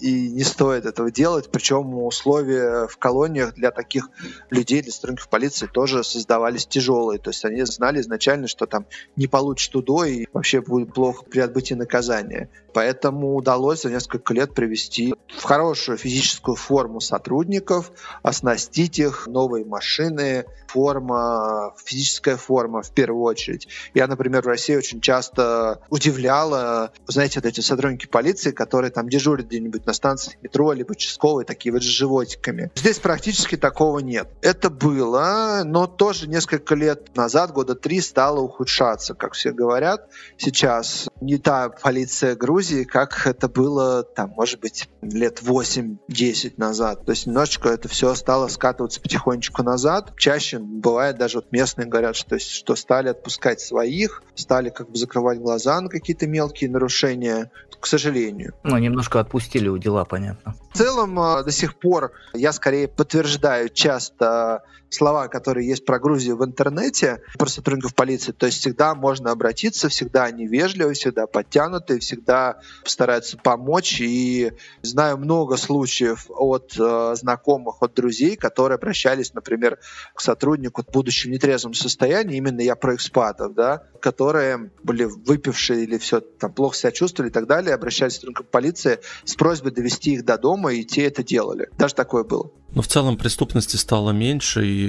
и не стоит этого делать. Причем условия в колониях для таких людей, для сотрудников полиции тоже создавались тяжелые. То есть они знали изначально, что там не получат УДО и вообще будет плохо при отбытии наказания. Поэтому удалось за несколько лет привести в хорошую физическую форму сотрудников, оснастить их новые машины, форма, физическая форма в первую очередь. Я, например, в России очень часто удивляла, знаете, вот эти сотрудники полиции, которые там дежурят где-нибудь на станции метро, либо участковые, такие вот с животиками. Здесь практически такого нет. Это было, но тоже несколько лет назад, года три, стало ухудшаться, как все говорят. Сейчас не та полиция Грузии, как это было, там, может быть, лет 8-10 назад. То есть немножечко это все стало скатываться потихонечку назад. Чаще бывает даже вот местные говорят, что, что стали отпускать своих, стали как бы закрывать глаза на какие-то мелкие нарушения, к сожалению. Ну, немножко отпустили дела, понятно. В целом, а, до сих пор я скорее подтверждаю часто слова, которые есть про Грузию в интернете, про сотрудников полиции. То есть всегда можно обратиться, всегда они вежливы, всегда подтянутые, всегда постараются помочь. И знаю много случаев от э, знакомых, от друзей, которые обращались, например, к сотруднику, в нетрезвом состоянии, именно я про экспатов, да, которые были выпившие или все там плохо себя чувствовали и так далее, обращались к сотрудникам полиции с просьбой довести их до дома, и те это делали. Даже такое было. Но в целом преступности стало меньше и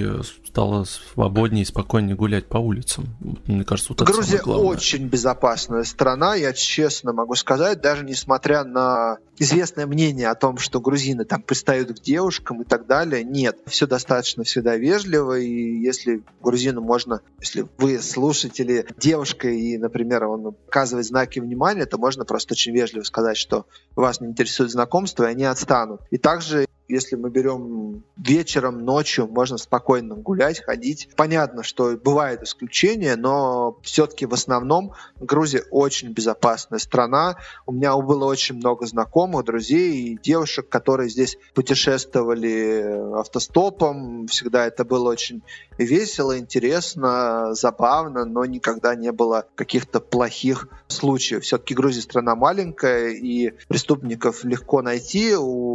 стало свободнее и спокойнее гулять по улицам. Мне кажется, вот Грузия очень безопасная страна, я честно могу сказать, даже несмотря на известное мнение о том, что грузины там пристают к девушкам и так далее. Нет, все достаточно всегда вежливо, и если грузину можно, если вы слушатели девушка и, например, он оказывает знаки внимания, то можно просто очень вежливо сказать, что вас не интересует знакомство, и они отстанут. И также если мы берем вечером, ночью, можно спокойно гулять, ходить. Понятно, что бывают исключения, но все-таки в основном Грузия очень безопасная страна. У меня было очень много знакомых, друзей и девушек, которые здесь путешествовали автостопом. Всегда это было очень весело, интересно, забавно, но никогда не было каких-то плохих случаев. Все-таки Грузия страна маленькая, и преступников легко найти.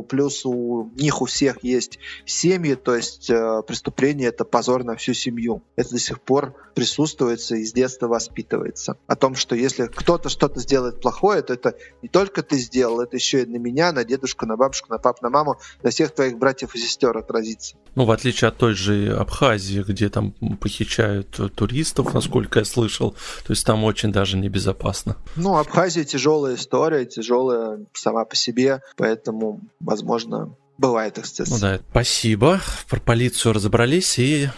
Плюс у них у всех есть семьи, то есть э, преступление это позор на всю семью. Это до сих пор присутствуется и с детства воспитывается. О том, что если кто-то что-то сделает плохое, то это не только ты сделал, это еще и на меня, на дедушку, на бабушку, на папу, на маму, на всех твоих братьев и сестер отразится. Ну, в отличие от той же Абхазии, где там похищают туристов, насколько я слышал, то есть там очень даже небезопасно. Ну, Абхазия тяжелая история, тяжелая сама по себе, поэтому, возможно, бывает эксцесс. Ну да, спасибо. Про полицию разобрались и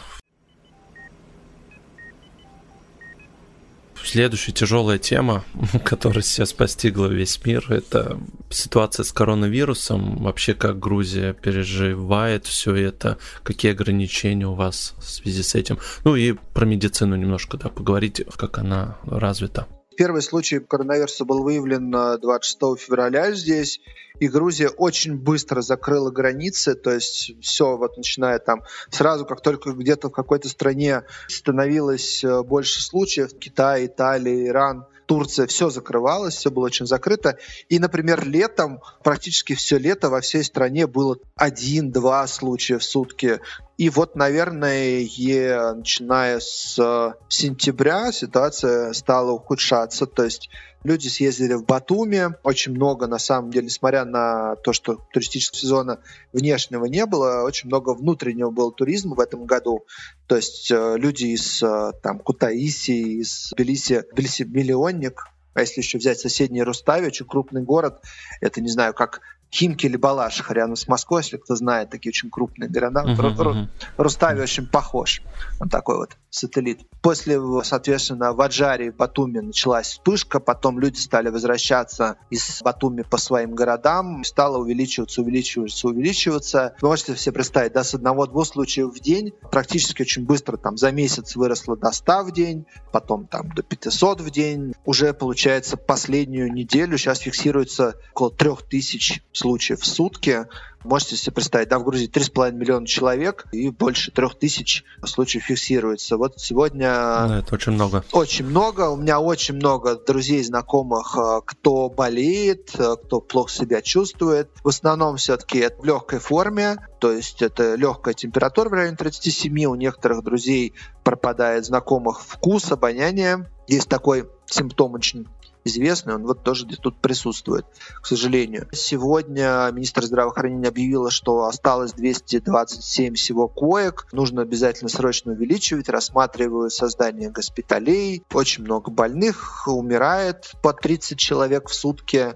Следующая тяжелая тема, которая сейчас постигла весь мир, это ситуация с коронавирусом. Вообще, как Грузия переживает все это, какие ограничения у вас в связи с этим. Ну и про медицину немножко да, поговорить, как она развита. Первый случай коронавируса был выявлен 26 февраля здесь, и Грузия очень быстро закрыла границы, то есть все, вот начиная там, сразу как только где-то в какой-то стране становилось э, больше случаев, Китай, Италия, Иран, Турция, все закрывалось, все было очень закрыто. И, например, летом, практически все лето во всей стране было один-два случая в сутки. И вот, наверное, начиная с сентября ситуация стала ухудшаться. То есть Люди съездили в Батуми, очень много, на самом деле, несмотря на то, что туристического сезона внешнего не было, очень много внутреннего было туризма в этом году. То есть э, люди из э, там, Кутаиси, из Тбилиси, Тбилиси миллионник, а если еще взять соседний Рустави, очень крупный город, это, не знаю, как Химки или Балашиха рядом с Москвой, если кто знает, такие очень крупные города. Uh-huh, uh-huh. Рустави очень похож. Он такой вот сателлит. После, соответственно, в Аджаре Батуми началась вспышка, потом люди стали возвращаться из Батуми по своим городам, стало увеличиваться, увеличиваться, увеличиваться. Вы можете себе представить, да, с одного-двух случаев в день практически очень быстро там за месяц выросло до 100 в день, потом там до 500 в день. Уже, получается, последнюю неделю сейчас фиксируется около 3000 случаев в сутки. Можете себе представить, да, в Грузии 3,5 миллиона человек и больше трех тысяч случаев фиксируется. Вот сегодня... Да, это очень много. Очень много. У меня очень много друзей, знакомых, э, кто болеет, э, кто плохо себя чувствует. В основном все-таки это в легкой форме, то есть это легкая температура в районе 37. У некоторых друзей пропадает знакомых вкус, обоняние. Есть такой симптом очень известный, он вот тоже тут присутствует, к сожалению. Сегодня министр здравоохранения объявила, что осталось 227 всего коек. Нужно обязательно срочно увеличивать. Рассматривают создание госпиталей. Очень много больных умирает по 30 человек в сутки.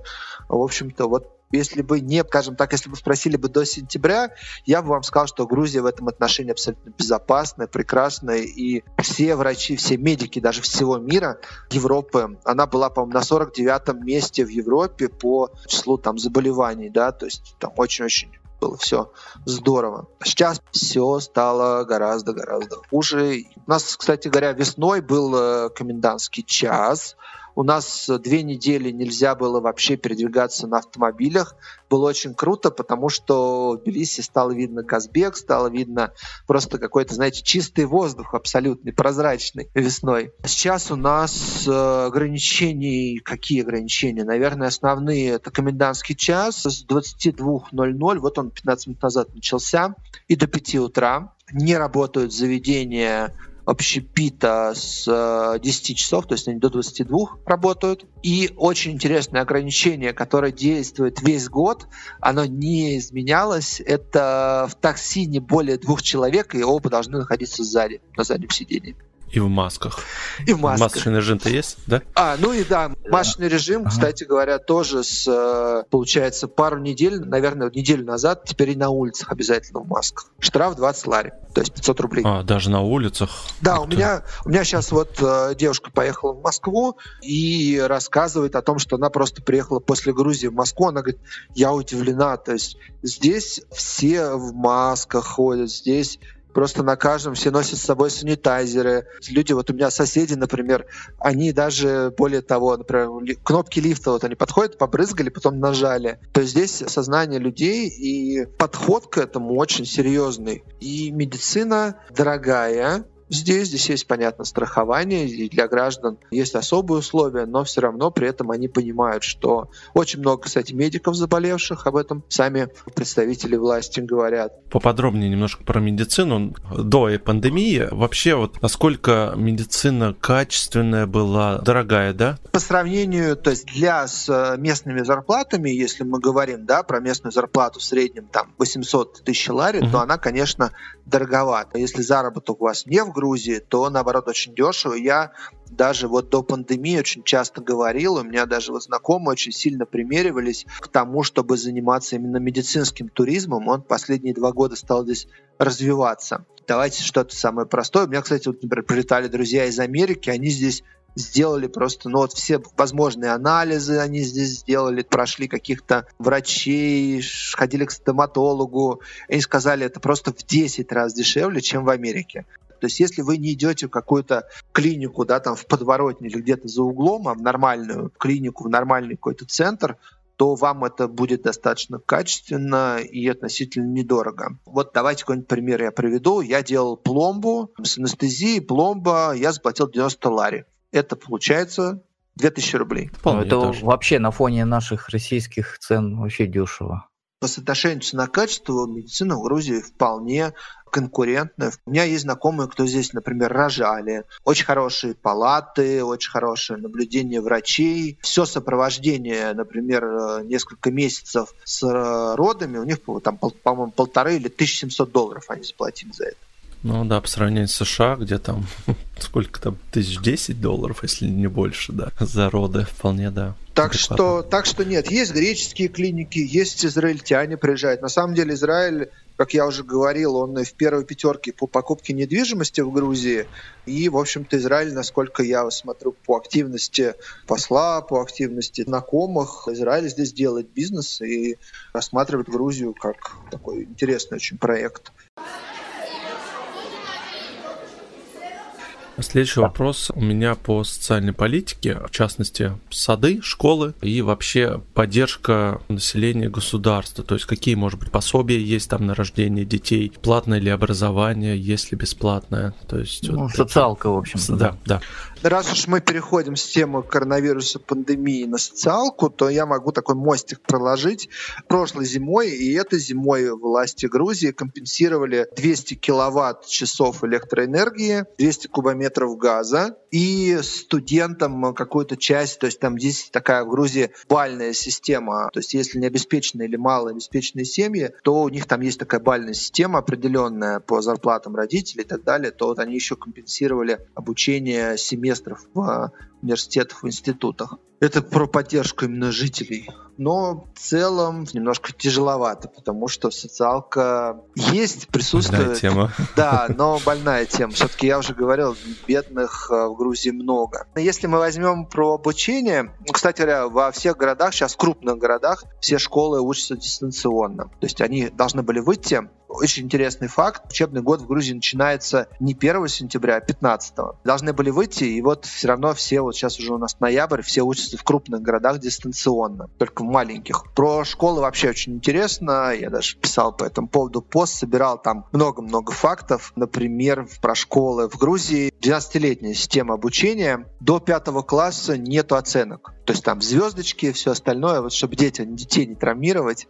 В общем-то, вот если бы не, скажем так, если бы спросили бы до сентября, я бы вам сказал, что Грузия в этом отношении абсолютно безопасная, прекрасная, и все врачи, все медики даже всего мира, Европы, она была, по-моему, на 49-м месте в Европе по числу там заболеваний, да, то есть там очень-очень было все здорово. Сейчас все стало гораздо-гораздо хуже. У нас, кстати говоря, весной был э, комендантский час, у нас две недели нельзя было вообще передвигаться на автомобилях. Было очень круто, потому что в Тбилиси стало видно Казбек, стало видно просто какой-то, знаете, чистый воздух абсолютный, прозрачный весной. Сейчас у нас э, ограничений, какие ограничения? Наверное, основные это комендантский час с 22.00, вот он 15 минут назад начался, и до 5 утра. Не работают заведения общепита с 10 э, часов, то есть они до 22 работают. И очень интересное ограничение, которое действует весь год, оно не изменялось. Это в такси не более двух человек, и оба должны находиться сзади, на заднем сидении. И в масках. И в масках. Масочный режим-то есть, да? А, ну и да, масочный режим, ага. кстати говоря, тоже с, э, получается, пару недель, наверное, неделю назад, теперь и на улицах обязательно в масках. Штраф 20 лари, то есть 500 рублей. А, даже на улицах? Да, у меня, у меня сейчас вот э, девушка поехала в Москву и рассказывает о том, что она просто приехала после Грузии в Москву. Она говорит, я удивлена, то есть здесь все в масках ходят, здесь просто на каждом все носят с собой санитайзеры. Люди, вот у меня соседи, например, они даже, более того, например, кнопки лифта, вот они подходят, побрызгали, потом нажали. То есть здесь сознание людей и подход к этому очень серьезный. И медицина дорогая, Здесь, здесь есть, понятно, страхование, и для граждан есть особые условия, но все равно при этом они понимают, что очень много, кстати, медиков заболевших, об этом сами представители власти говорят. Поподробнее немножко про медицину. До пандемии вообще вот насколько медицина качественная была, дорогая, да? По сравнению, то есть для с э, местными зарплатами, если мы говорим, да, про местную зарплату в среднем там 800 тысяч лари, угу. то она, конечно, дороговата. Если заработок у вас не в Грузии, то наоборот очень дешево. Я даже вот до пандемии очень часто говорил, у меня даже вот знакомые очень сильно примеривались к тому, чтобы заниматься именно медицинским туризмом. Он последние два года стал здесь развиваться. Давайте что-то самое простое. У меня, кстати, вот, например, прилетали друзья из Америки, они здесь сделали просто, ну вот все возможные анализы они здесь сделали, прошли каких-то врачей, ходили к стоматологу, и они сказали, это просто в 10 раз дешевле, чем в Америке. То есть если вы не идете в какую-то клинику, да, там в подворотне или где-то за углом, а в нормальную клинику, в нормальный какой-то центр, то вам это будет достаточно качественно и относительно недорого. Вот давайте какой-нибудь пример я приведу. Я делал пломбу с анестезией, пломба, я заплатил 90 лари это получается 2000 рублей. Ну, это даже. вообще на фоне наших российских цен вообще дешево. По соотношению цена-качество медицина в Грузии вполне конкурентная. У меня есть знакомые, кто здесь, например, рожали. Очень хорошие палаты, очень хорошее наблюдение врачей. Все сопровождение, например, несколько месяцев с родами, у них, там, по-моему, полторы или 1700 долларов они заплатили за это. Ну да, по сравнению с США, где там сколько там, тысяч десять долларов, если не больше, да, за роды, вполне, да. Так что, так что нет, есть греческие клиники, есть израильтяне приезжают. На самом деле Израиль, как я уже говорил, он в первой пятерке по покупке недвижимости в Грузии. И, в общем-то, Израиль, насколько я смотрю по активности посла, по активности знакомых, Израиль здесь делает бизнес и рассматривает Грузию как такой интересный очень проект. Следующий да. вопрос у меня по социальной политике, в частности, сады, школы и вообще поддержка населения государства. То есть какие, может быть, пособия есть там на рождение детей, платное ли образование, есть ли бесплатное. То есть, ну, вот социалка, это... в общем. Да, да. Раз уж мы переходим с темы коронавируса, пандемии на социалку, то я могу такой мостик проложить. Прошлой зимой и этой зимой власти Грузии компенсировали 200 киловатт часов электроэнергии, 200 кубометров газа и студентам какую-то часть, то есть там здесь такая в Грузии бальная система, то есть если не обеспеченные или малообеспеченные семьи, то у них там есть такая бальная система определенная по зарплатам родителей и так далее, то вот они еще компенсировали обучение семьи семестров в университетах, в институтах. Это про поддержку именно жителей. Но в целом немножко тяжеловато, потому что социалка есть, присутствует. Больная тема. Да, но больная тема. Все-таки я уже говорил, бедных э, в Грузии много. Если мы возьмем про обучение, кстати говоря, во всех городах, сейчас в крупных городах, все школы учатся дистанционно. То есть они должны были выйти очень интересный факт. Учебный год в Грузии начинается не 1 сентября, а 15. Должны были выйти, и вот все равно все, вот сейчас уже у нас ноябрь, все учатся в крупных городах дистанционно, только в маленьких. Про школы вообще очень интересно. Я даже писал по этому поводу пост, собирал там много-много фактов. Например, про школы в Грузии 12-летняя система обучения. До пятого класса нету оценок. то есть там звездочки и все остальное, вот чтобы дети, детей не травмировать.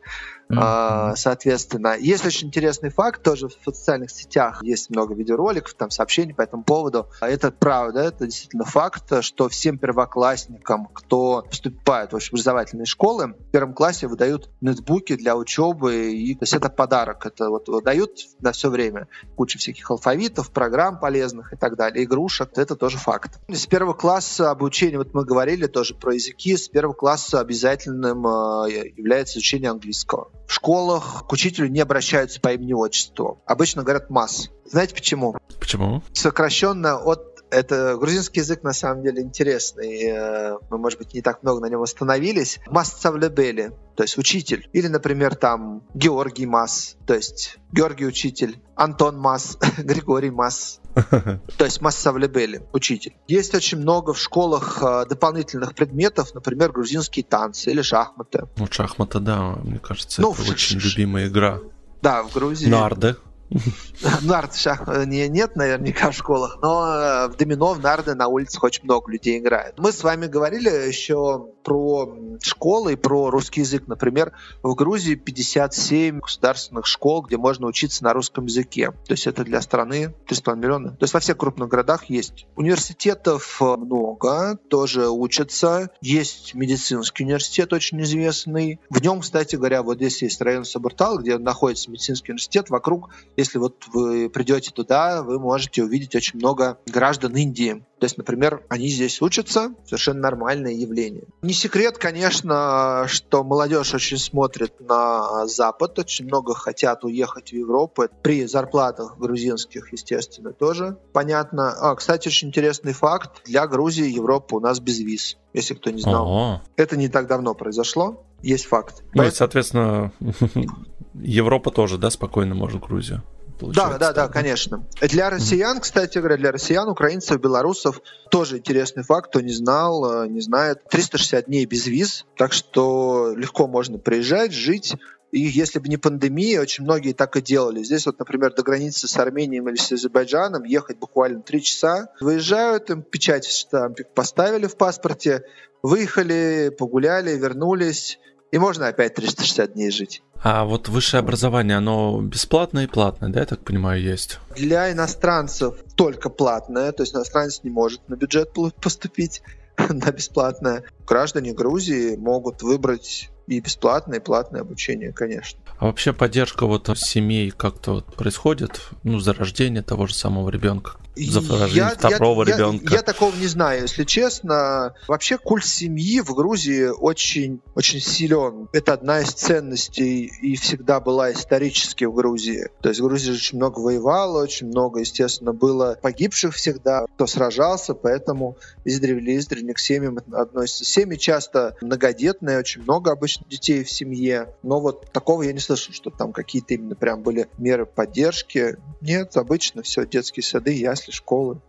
Mm-hmm. Соответственно, есть очень интересный факт, тоже в социальных сетях есть много видеороликов, там сообщений по этому поводу. Это правда, это действительно факт, что всем первоклассникам, кто вступает в общеобразовательные школы, в первом классе выдают нетбуки для учебы, и то есть это подарок, это вот выдают на все время куча всяких алфавитов, программ полезных и так далее, игрушек, это тоже факт. С первого класса обучения, вот мы говорили тоже про языки, с первого класса обязательным э, является изучение английского. В школах к учителю не обращаются по имени-отчеству. Обычно говорят «масс». Знаете почему? Почему? Сокращенно от это грузинский язык на самом деле интересный. Э, мы, может быть, не так много на нем остановились. Массавлебели, то есть учитель. Или, например, там Георгий Мас, то есть Георгий учитель. Антон Мас, Григорий Мас. То есть Массавлебели, учитель. Есть очень много в школах э, дополнительных предметов, например, грузинские танцы или шахматы. Ну, шахматы, да, мне кажется, ну, это очень любимая игра. Да, в Грузии. Нарды. Нард шах не, нет наверняка в школах, но э, в домино, в нарды на улицах очень много людей играют. Мы с вами говорили еще про школы и про русский язык. Например, в Грузии 57 государственных школ, где можно учиться на русском языке. То есть это для страны 3,5 миллиона. То есть во всех крупных городах есть. Университетов много, тоже учатся. Есть медицинский университет очень известный. В нем, кстати говоря, вот здесь есть район Сабуртал, где находится медицинский университет. Вокруг если вот вы придете туда, вы можете увидеть очень много граждан Индии. То есть, например, они здесь учатся, совершенно нормальное явление. Не секрет, конечно, что молодежь очень смотрит на Запад, очень много хотят уехать в Европу. При зарплатах грузинских, естественно, тоже понятно. А, кстати, очень интересный факт. Для Грузии Европа у нас без виз, если кто не знал. Ого. Это не так давно произошло. Есть факт. Ну, Поэтому... соответственно, Европа тоже, да, спокойно может Грузию да, да, да, конечно. Для россиян, кстати говоря, для россиян, украинцев, белорусов тоже интересный факт, кто не знал, э, не знает. 360 дней без виз, так что легко можно приезжать, жить. И если бы не пандемия, очень многие так и делали. Здесь вот, например, до границы с Арменией или с Азербайджаном ехать буквально три часа. Выезжают, им печать поставили в паспорте, выехали, погуляли, вернулись, и можно опять 360 дней жить. А вот высшее образование, оно бесплатное и платное, да, я так понимаю, есть? Для иностранцев только платное, то есть иностранец не может на бюджет поступить на бесплатное. Граждане Грузии могут выбрать и бесплатное, и платное обучение, конечно. А вообще поддержка вот семей как-то вот происходит, ну, за рождение того же самого ребенка? За я, второго я, ребенка. Я, я такого не знаю, если честно. Вообще культ семьи в Грузии очень, очень силен. Это одна из ценностей и всегда была исторически в Грузии. То есть Грузия очень много воевала, очень много, естественно, было погибших всегда, кто сражался, поэтому издревле издревле к семьям относятся. Семьи часто многодетные, очень много обычно детей в семье, но вот такого я не слышал, что там какие-то именно прям были меры поддержки. Нет, обычно все, детские сады, ясли после школы.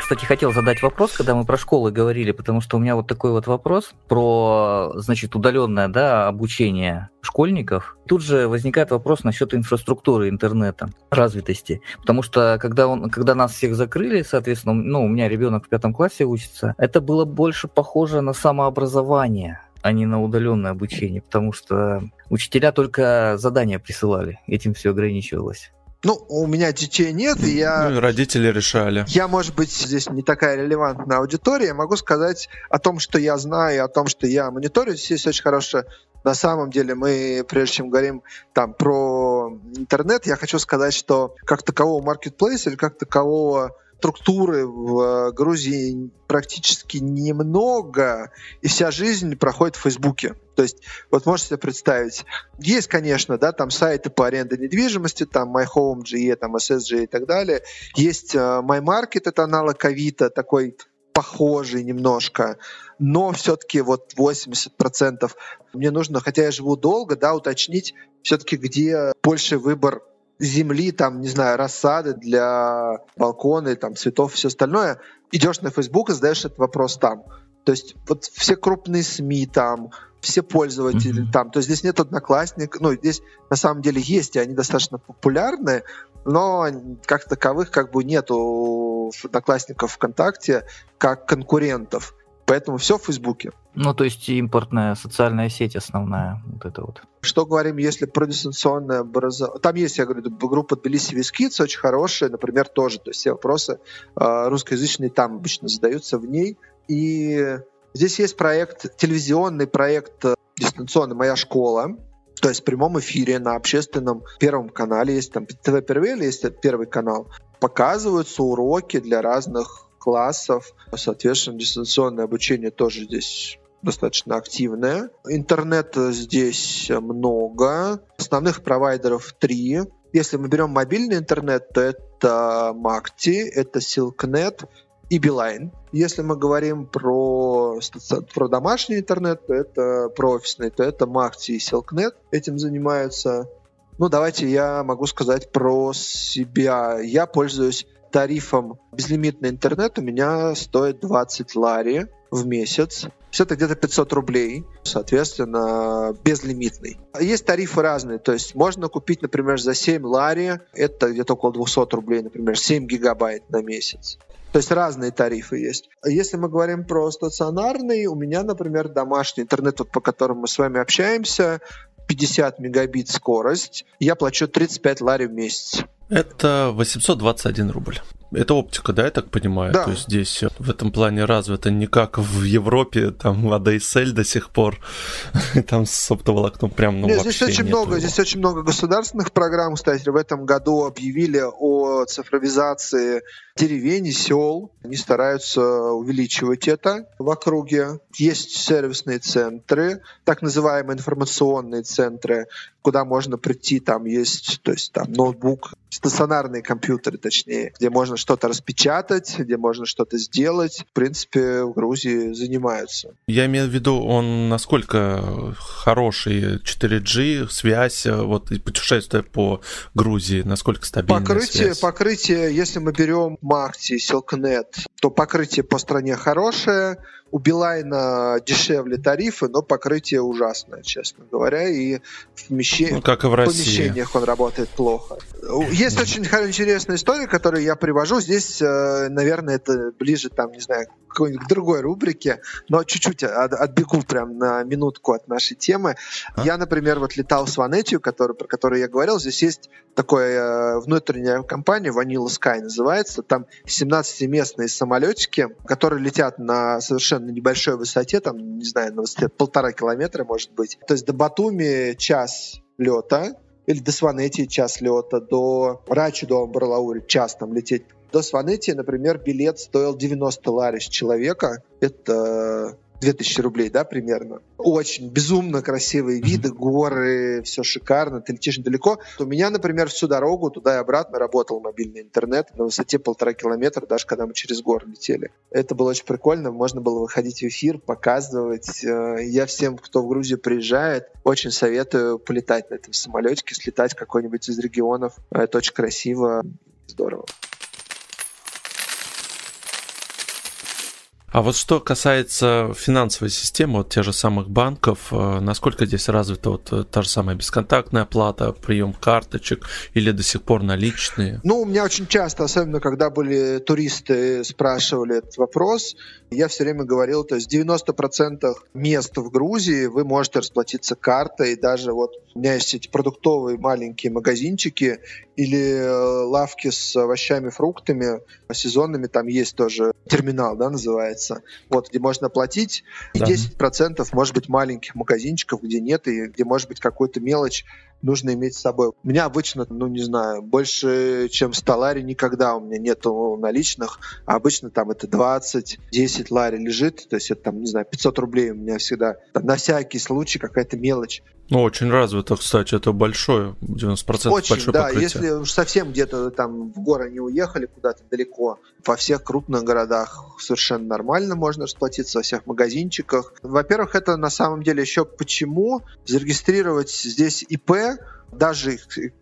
Кстати, хотел задать вопрос, когда мы про школы говорили, потому что у меня вот такой вот вопрос про, значит, удаленное да, обучение школьников. Тут же возникает вопрос насчет инфраструктуры интернета, развитости. Потому что когда, он, когда нас всех закрыли, соответственно, ну, у меня ребенок в пятом классе учится, это было больше похоже на самообразование а не на удаленное обучение, потому что учителя только задания присылали, этим все ограничивалось. Ну, у меня детей нет, и я... Ну, и родители решали. Я, может быть, здесь не такая релевантная аудитория. Могу сказать о том, что я знаю, о том, что я мониторю. Здесь есть очень хорошая... На самом деле, мы, прежде чем говорим там про интернет, я хочу сказать, что как такового маркетплейса или как такового структуры в э, Грузии практически немного, и вся жизнь проходит в Фейсбуке. То есть, вот можете себе представить, есть, конечно, да, там сайты по аренде недвижимости, там MyHome.ge, там SSG и так далее. Есть uh, MyMarket, это аналог Авито, такой похожий немножко, но все-таки вот 80% мне нужно, хотя я живу долго, да, уточнить все-таки, где больше выбор земли, там, не знаю, рассады для балкона, там, цветов и все остальное, идешь на Facebook и задаешь этот вопрос там. То есть вот все крупные СМИ там, все пользователи mm-hmm. там. То есть здесь нет одноклассников, ну, здесь на самом деле есть, и они достаточно популярны, но как таковых как бы нету одноклассников ВКонтакте как конкурентов. Поэтому все в Фейсбуке. Ну, то есть импортная социальная сеть основная, вот это вот. Что говорим, если про дистанционное образование? Там есть, я говорю, группа Тбилиси Вискиц, очень хорошая, например, тоже. То есть все вопросы э, русскоязычные там обычно задаются в ней. И здесь есть проект, телевизионный проект э, дистанционный «Моя школа», то есть в прямом эфире на общественном первом канале, есть там ТВ Первый есть первый канал, показываются уроки для разных классов. Соответственно, дистанционное обучение тоже здесь достаточно активное. Интернета здесь много. Основных провайдеров три. Если мы берем мобильный интернет, то это Макти, это Silknet и Билайн. Если мы говорим про, про домашний интернет, то это про офисный, то это Макти и Silknet этим занимаются. Ну, давайте я могу сказать про себя. Я пользуюсь тарифом безлимитный интернет у меня стоит 20 лари в месяц. Все это где-то 500 рублей, соответственно, безлимитный. Есть тарифы разные, то есть можно купить, например, за 7 лари, это где-то около 200 рублей, например, 7 гигабайт на месяц. То есть разные тарифы есть. Если мы говорим про стационарный, у меня, например, домашний интернет, вот, по которому мы с вами общаемся, 50 мегабит скорость, я плачу 35 лари в месяц. Это 821 рубль. Это оптика, да, я так понимаю? Да. То есть здесь в этом плане развито не как в Европе, там в ADSL до сих пор, там с оптоволокном прям ну, Нет, здесь очень много, здесь очень много государственных программ, кстати, в этом году объявили о цифровизации деревень и сел. Они стараются увеличивать это в округе. Есть сервисные центры, так называемые информационные центры, куда можно прийти, там есть, то есть там ноутбук, стационарные компьютеры, точнее, где можно что-то распечатать, где можно что-то сделать. В принципе, в Грузии занимаются. Я имею в виду, он насколько хороший 4G, связь, вот и путешествие по Грузии, насколько стабильная покрытие, связь? Покрытие, если мы берем Макти, Silknet, то покрытие по стране хорошее, у Билайна дешевле тарифы, но покрытие ужасное, честно говоря, и в, помещ... ну, как и в, России. помещениях он работает плохо. Есть очень интересная история, которую я привожу. Здесь, э, наверное, это ближе, там, не знаю, какой-нибудь другой рубрике, но чуть-чуть отбегу прям на минутку от нашей темы. А? Я, например, вот летал с Ванетью, который, про которую я говорил. Здесь есть такая э, внутренняя компания, Vanilla Sky называется. Там 17-местные самолетики, которые летят на совершенно небольшой высоте, там, не знаю, на высоте полтора километра, может быть. То есть до Батуми час лета, или до Сванети час лета, до Рачи, до Барлаури час там лететь. До Сванети, например, билет стоил 90 ларис человека. Это 2000 рублей, да, примерно. Очень безумно красивые виды, горы, все шикарно, ты летишь недалеко. У меня, например, всю дорогу туда и обратно работал мобильный интернет на высоте полтора километра, даже когда мы через горы летели. Это было очень прикольно, можно было выходить в эфир, показывать. Э, я всем, кто в Грузию приезжает, очень советую полетать на этом самолетике, слетать какой-нибудь из регионов. Это очень красиво, здорово. А вот что касается финансовой системы, вот тех же самых банков, э, насколько здесь развита вот э, та же самая бесконтактная оплата, прием карточек или до сих пор наличные? Ну, у меня очень часто, особенно когда были туристы, спрашивали этот вопрос, я все время говорил, то есть 90% мест в Грузии вы можете расплатиться картой, даже вот у меня есть эти продуктовые маленькие магазинчики или э, лавки с овощами, фруктами сезонными, там есть тоже терминал, да, называется, вот, где можно платить, и да. 10% может быть маленьких магазинчиков, где нет, и где может быть какую-то мелочь нужно иметь с собой. У меня обычно, ну, не знаю, больше, чем 100 лари никогда у меня нету наличных, а обычно там это 20, 10 лари лежит, то есть это там, не знаю, 500 рублей у меня всегда, там, на всякий случай какая-то мелочь. Ну, очень развито, кстати, это большое, 90% очень, большое да, покрытие. если уж совсем где-то там в горы не уехали куда-то далеко, во всех крупных городах совершенно нормально можно расплатиться, во всех магазинчиках. Во-первых, это на самом деле еще почему зарегистрировать здесь ИП, даже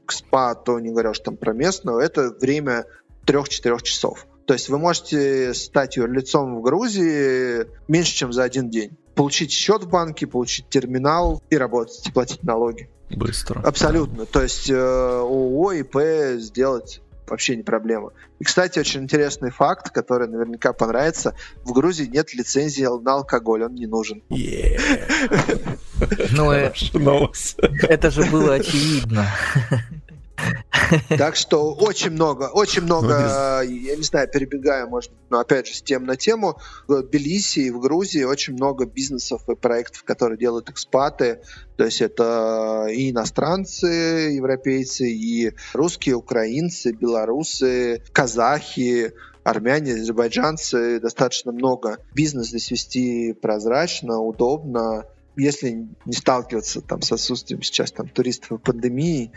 к СПА, то не говоря уж там про местного, это время 3-4 часов. То есть вы можете стать юрлицом в Грузии меньше, чем за один день. Получить счет в банке, получить терминал и работать, и платить налоги. Быстро. Абсолютно. То есть э, ООО, ИП сделать вообще не проблема. И, кстати, очень интересный факт, который наверняка понравится. В Грузии нет лицензии на алкоголь, он не нужен. Ну, э, это же было очевидно. Так что очень много, очень много, ну, я не знаю, перебегая, может, но опять же, с тем на тему, в Тбилиси и в Грузии очень много бизнесов и проектов, которые делают экспаты, то есть это и иностранцы, европейцы, и русские, украинцы, белорусы, казахи, армяне, азербайджанцы, достаточно много. Бизнес здесь вести прозрачно, удобно, если не сталкиваться там с отсутствием сейчас там туристов и пандемии,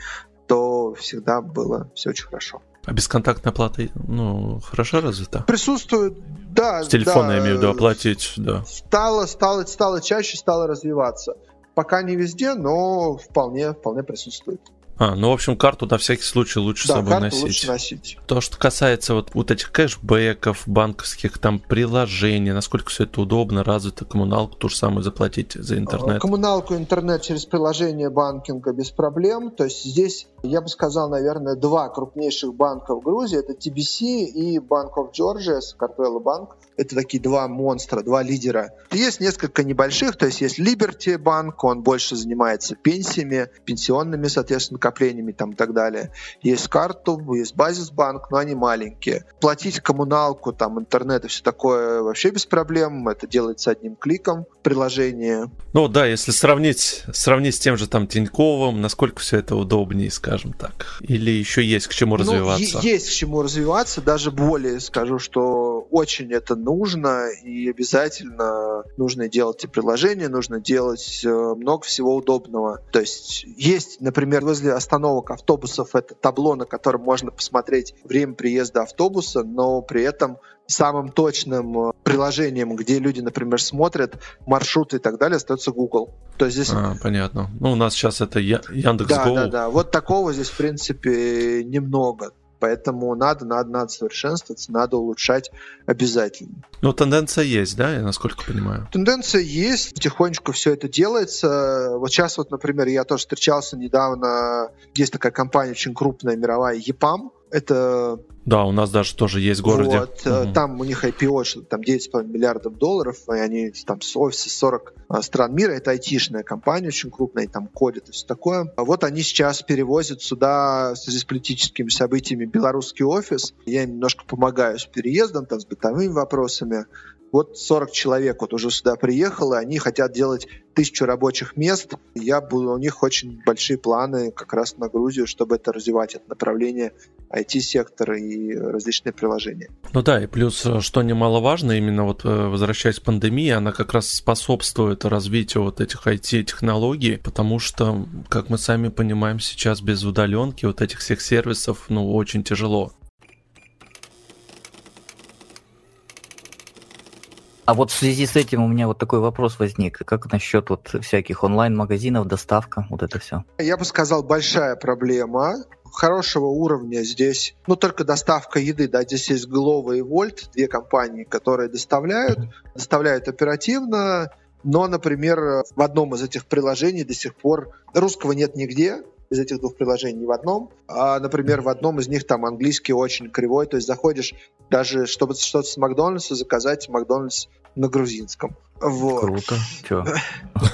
то всегда было все очень хорошо. А бесконтактная оплата, ну, хорошо развита? Присутствует, да. С телефона, да, я имею в виду, оплатить, да. Стало, стало, стало чаще, стало развиваться. Пока не везде, но вполне, вполне присутствует. А, ну, в общем, карту на всякий случай лучше да, с собой карту носить. лучше носить. То, что касается вот, вот этих кэшбэков, банковских там приложений, насколько все это удобно, развито, коммуналку ту же самую заплатить за интернет. Коммуналку, интернет через приложение банкинга без проблем. То есть здесь, я бы сказал, наверное, два крупнейших банка в Грузии. Это TBC и Bank of Georgia, Cartwell банк. Это такие два монстра, два лидера. Есть несколько небольших, то есть есть Liberty банк, он больше занимается пенсиями, пенсионными, соответственно, накоплениями там и так далее. Есть карту, есть базис банк, но они маленькие. Платить коммуналку, там, интернет и все такое вообще без проблем. Это делается одним кликом приложение. Ну да, если сравнить, сравнить с тем же там Тиньковым, насколько все это удобнее, скажем так. Или еще есть к чему ну, развиваться? Ну, есть к чему развиваться, даже более скажу, что очень это нужно и обязательно нужно делать эти приложения, нужно делать э, много всего удобного. То есть есть, например, возле остановок автобусов это табло, на котором можно посмотреть время приезда автобуса, но при этом самым точным э, приложением, где люди, например, смотрят маршруты и так далее, остается Google. То есть здесь... А, понятно. Ну, у нас сейчас это Яндекс.Го. Да, да, да. Вот такого здесь, в принципе, немного. Поэтому надо, надо, надо совершенствоваться, надо улучшать обязательно. Но тенденция есть, да, я насколько понимаю? Тенденция есть, потихонечку все это делается. Вот сейчас вот, например, я тоже встречался недавно, есть такая компания очень крупная, мировая, EPAM, это да, у нас даже тоже есть в городе. Вот, угу. Там у них IPO, что там 9,5 миллиардов долларов, и они там с офиса 40 а, стран мира. Это айтишная компания очень крупная, и там кодят и все такое. Вот они сейчас перевозят сюда в связи с политическими событиями белорусский офис. Я им немножко помогаю с переездом, там, с бытовыми вопросами. Вот 40 человек вот уже сюда приехало, они хотят делать тысячу рабочих мест. Я буду, у них очень большие планы как раз на Грузию, чтобы это развивать, это направление IT-сектора и различные приложения. Ну да, и плюс, что немаловажно, именно вот э, возвращаясь к пандемии, она как раз способствует развитию вот этих IT-технологий, потому что, как мы сами понимаем, сейчас без удаленки вот этих всех сервисов, ну, очень тяжело. А вот в связи с этим у меня вот такой вопрос возник. Как насчет вот всяких онлайн-магазинов, доставка, вот это все? Я бы сказал, большая проблема хорошего уровня здесь, ну, только доставка еды, да, здесь есть Glovo и Volt, две компании, которые доставляют, доставляют оперативно, но, например, в одном из этих приложений до сих пор русского нет нигде, из этих двух приложений ни в одном. А, например, в одном из них там английский очень кривой, то есть заходишь даже, чтобы что-то с Макдональдса заказать, Макдональдс на грузинском. Вот. Круто. Чё?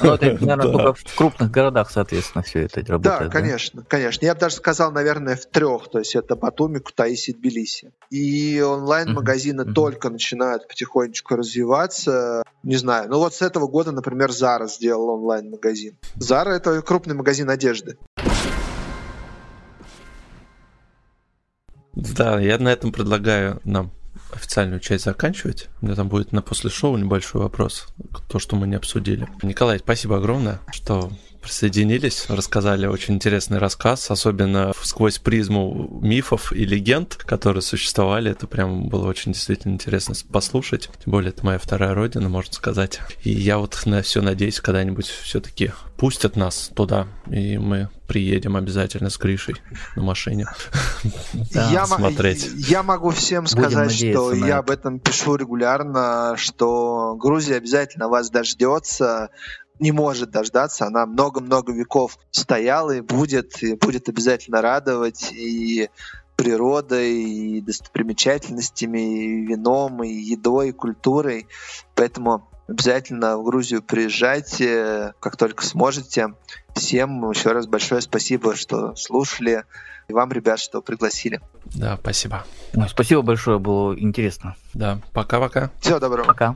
Ну, это, наверное, только в крупных городах, соответственно, все это работает. Да, конечно, конечно. Я бы даже сказал, наверное, в трех. То есть это Батуми, Кутаиси, Тбилиси. И онлайн-магазины только начинают потихонечку развиваться. Не знаю. Ну вот с этого года, например, Zara сделал онлайн-магазин. Zara — это крупный магазин одежды. Да, я на этом предлагаю нам официальную часть заканчивать. У меня там будет на после шоу небольшой вопрос, то, что мы не обсудили. Николай, спасибо огромное, что присоединились, рассказали очень интересный рассказ, особенно сквозь призму мифов и легенд, которые существовали. Это прям было очень действительно интересно послушать. Тем более, это моя вторая родина, можно сказать. И я вот на все надеюсь, когда-нибудь все-таки пустят нас туда, и мы приедем обязательно с Гришей на машине я смотреть. Я могу всем сказать, что я об этом пишу регулярно, что Грузия обязательно вас дождется не может дождаться. Она много-много веков стояла и будет, и будет обязательно радовать и природой, и достопримечательностями, и вином, и едой, и культурой. Поэтому обязательно в Грузию приезжайте, как только сможете. Всем еще раз большое спасибо, что слушали. И вам, ребят, что пригласили. Да, спасибо. спасибо большое, было интересно. Да, пока-пока. Всего доброго. Пока.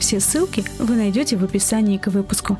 Все ссылки вы найдете в описании к выпуску.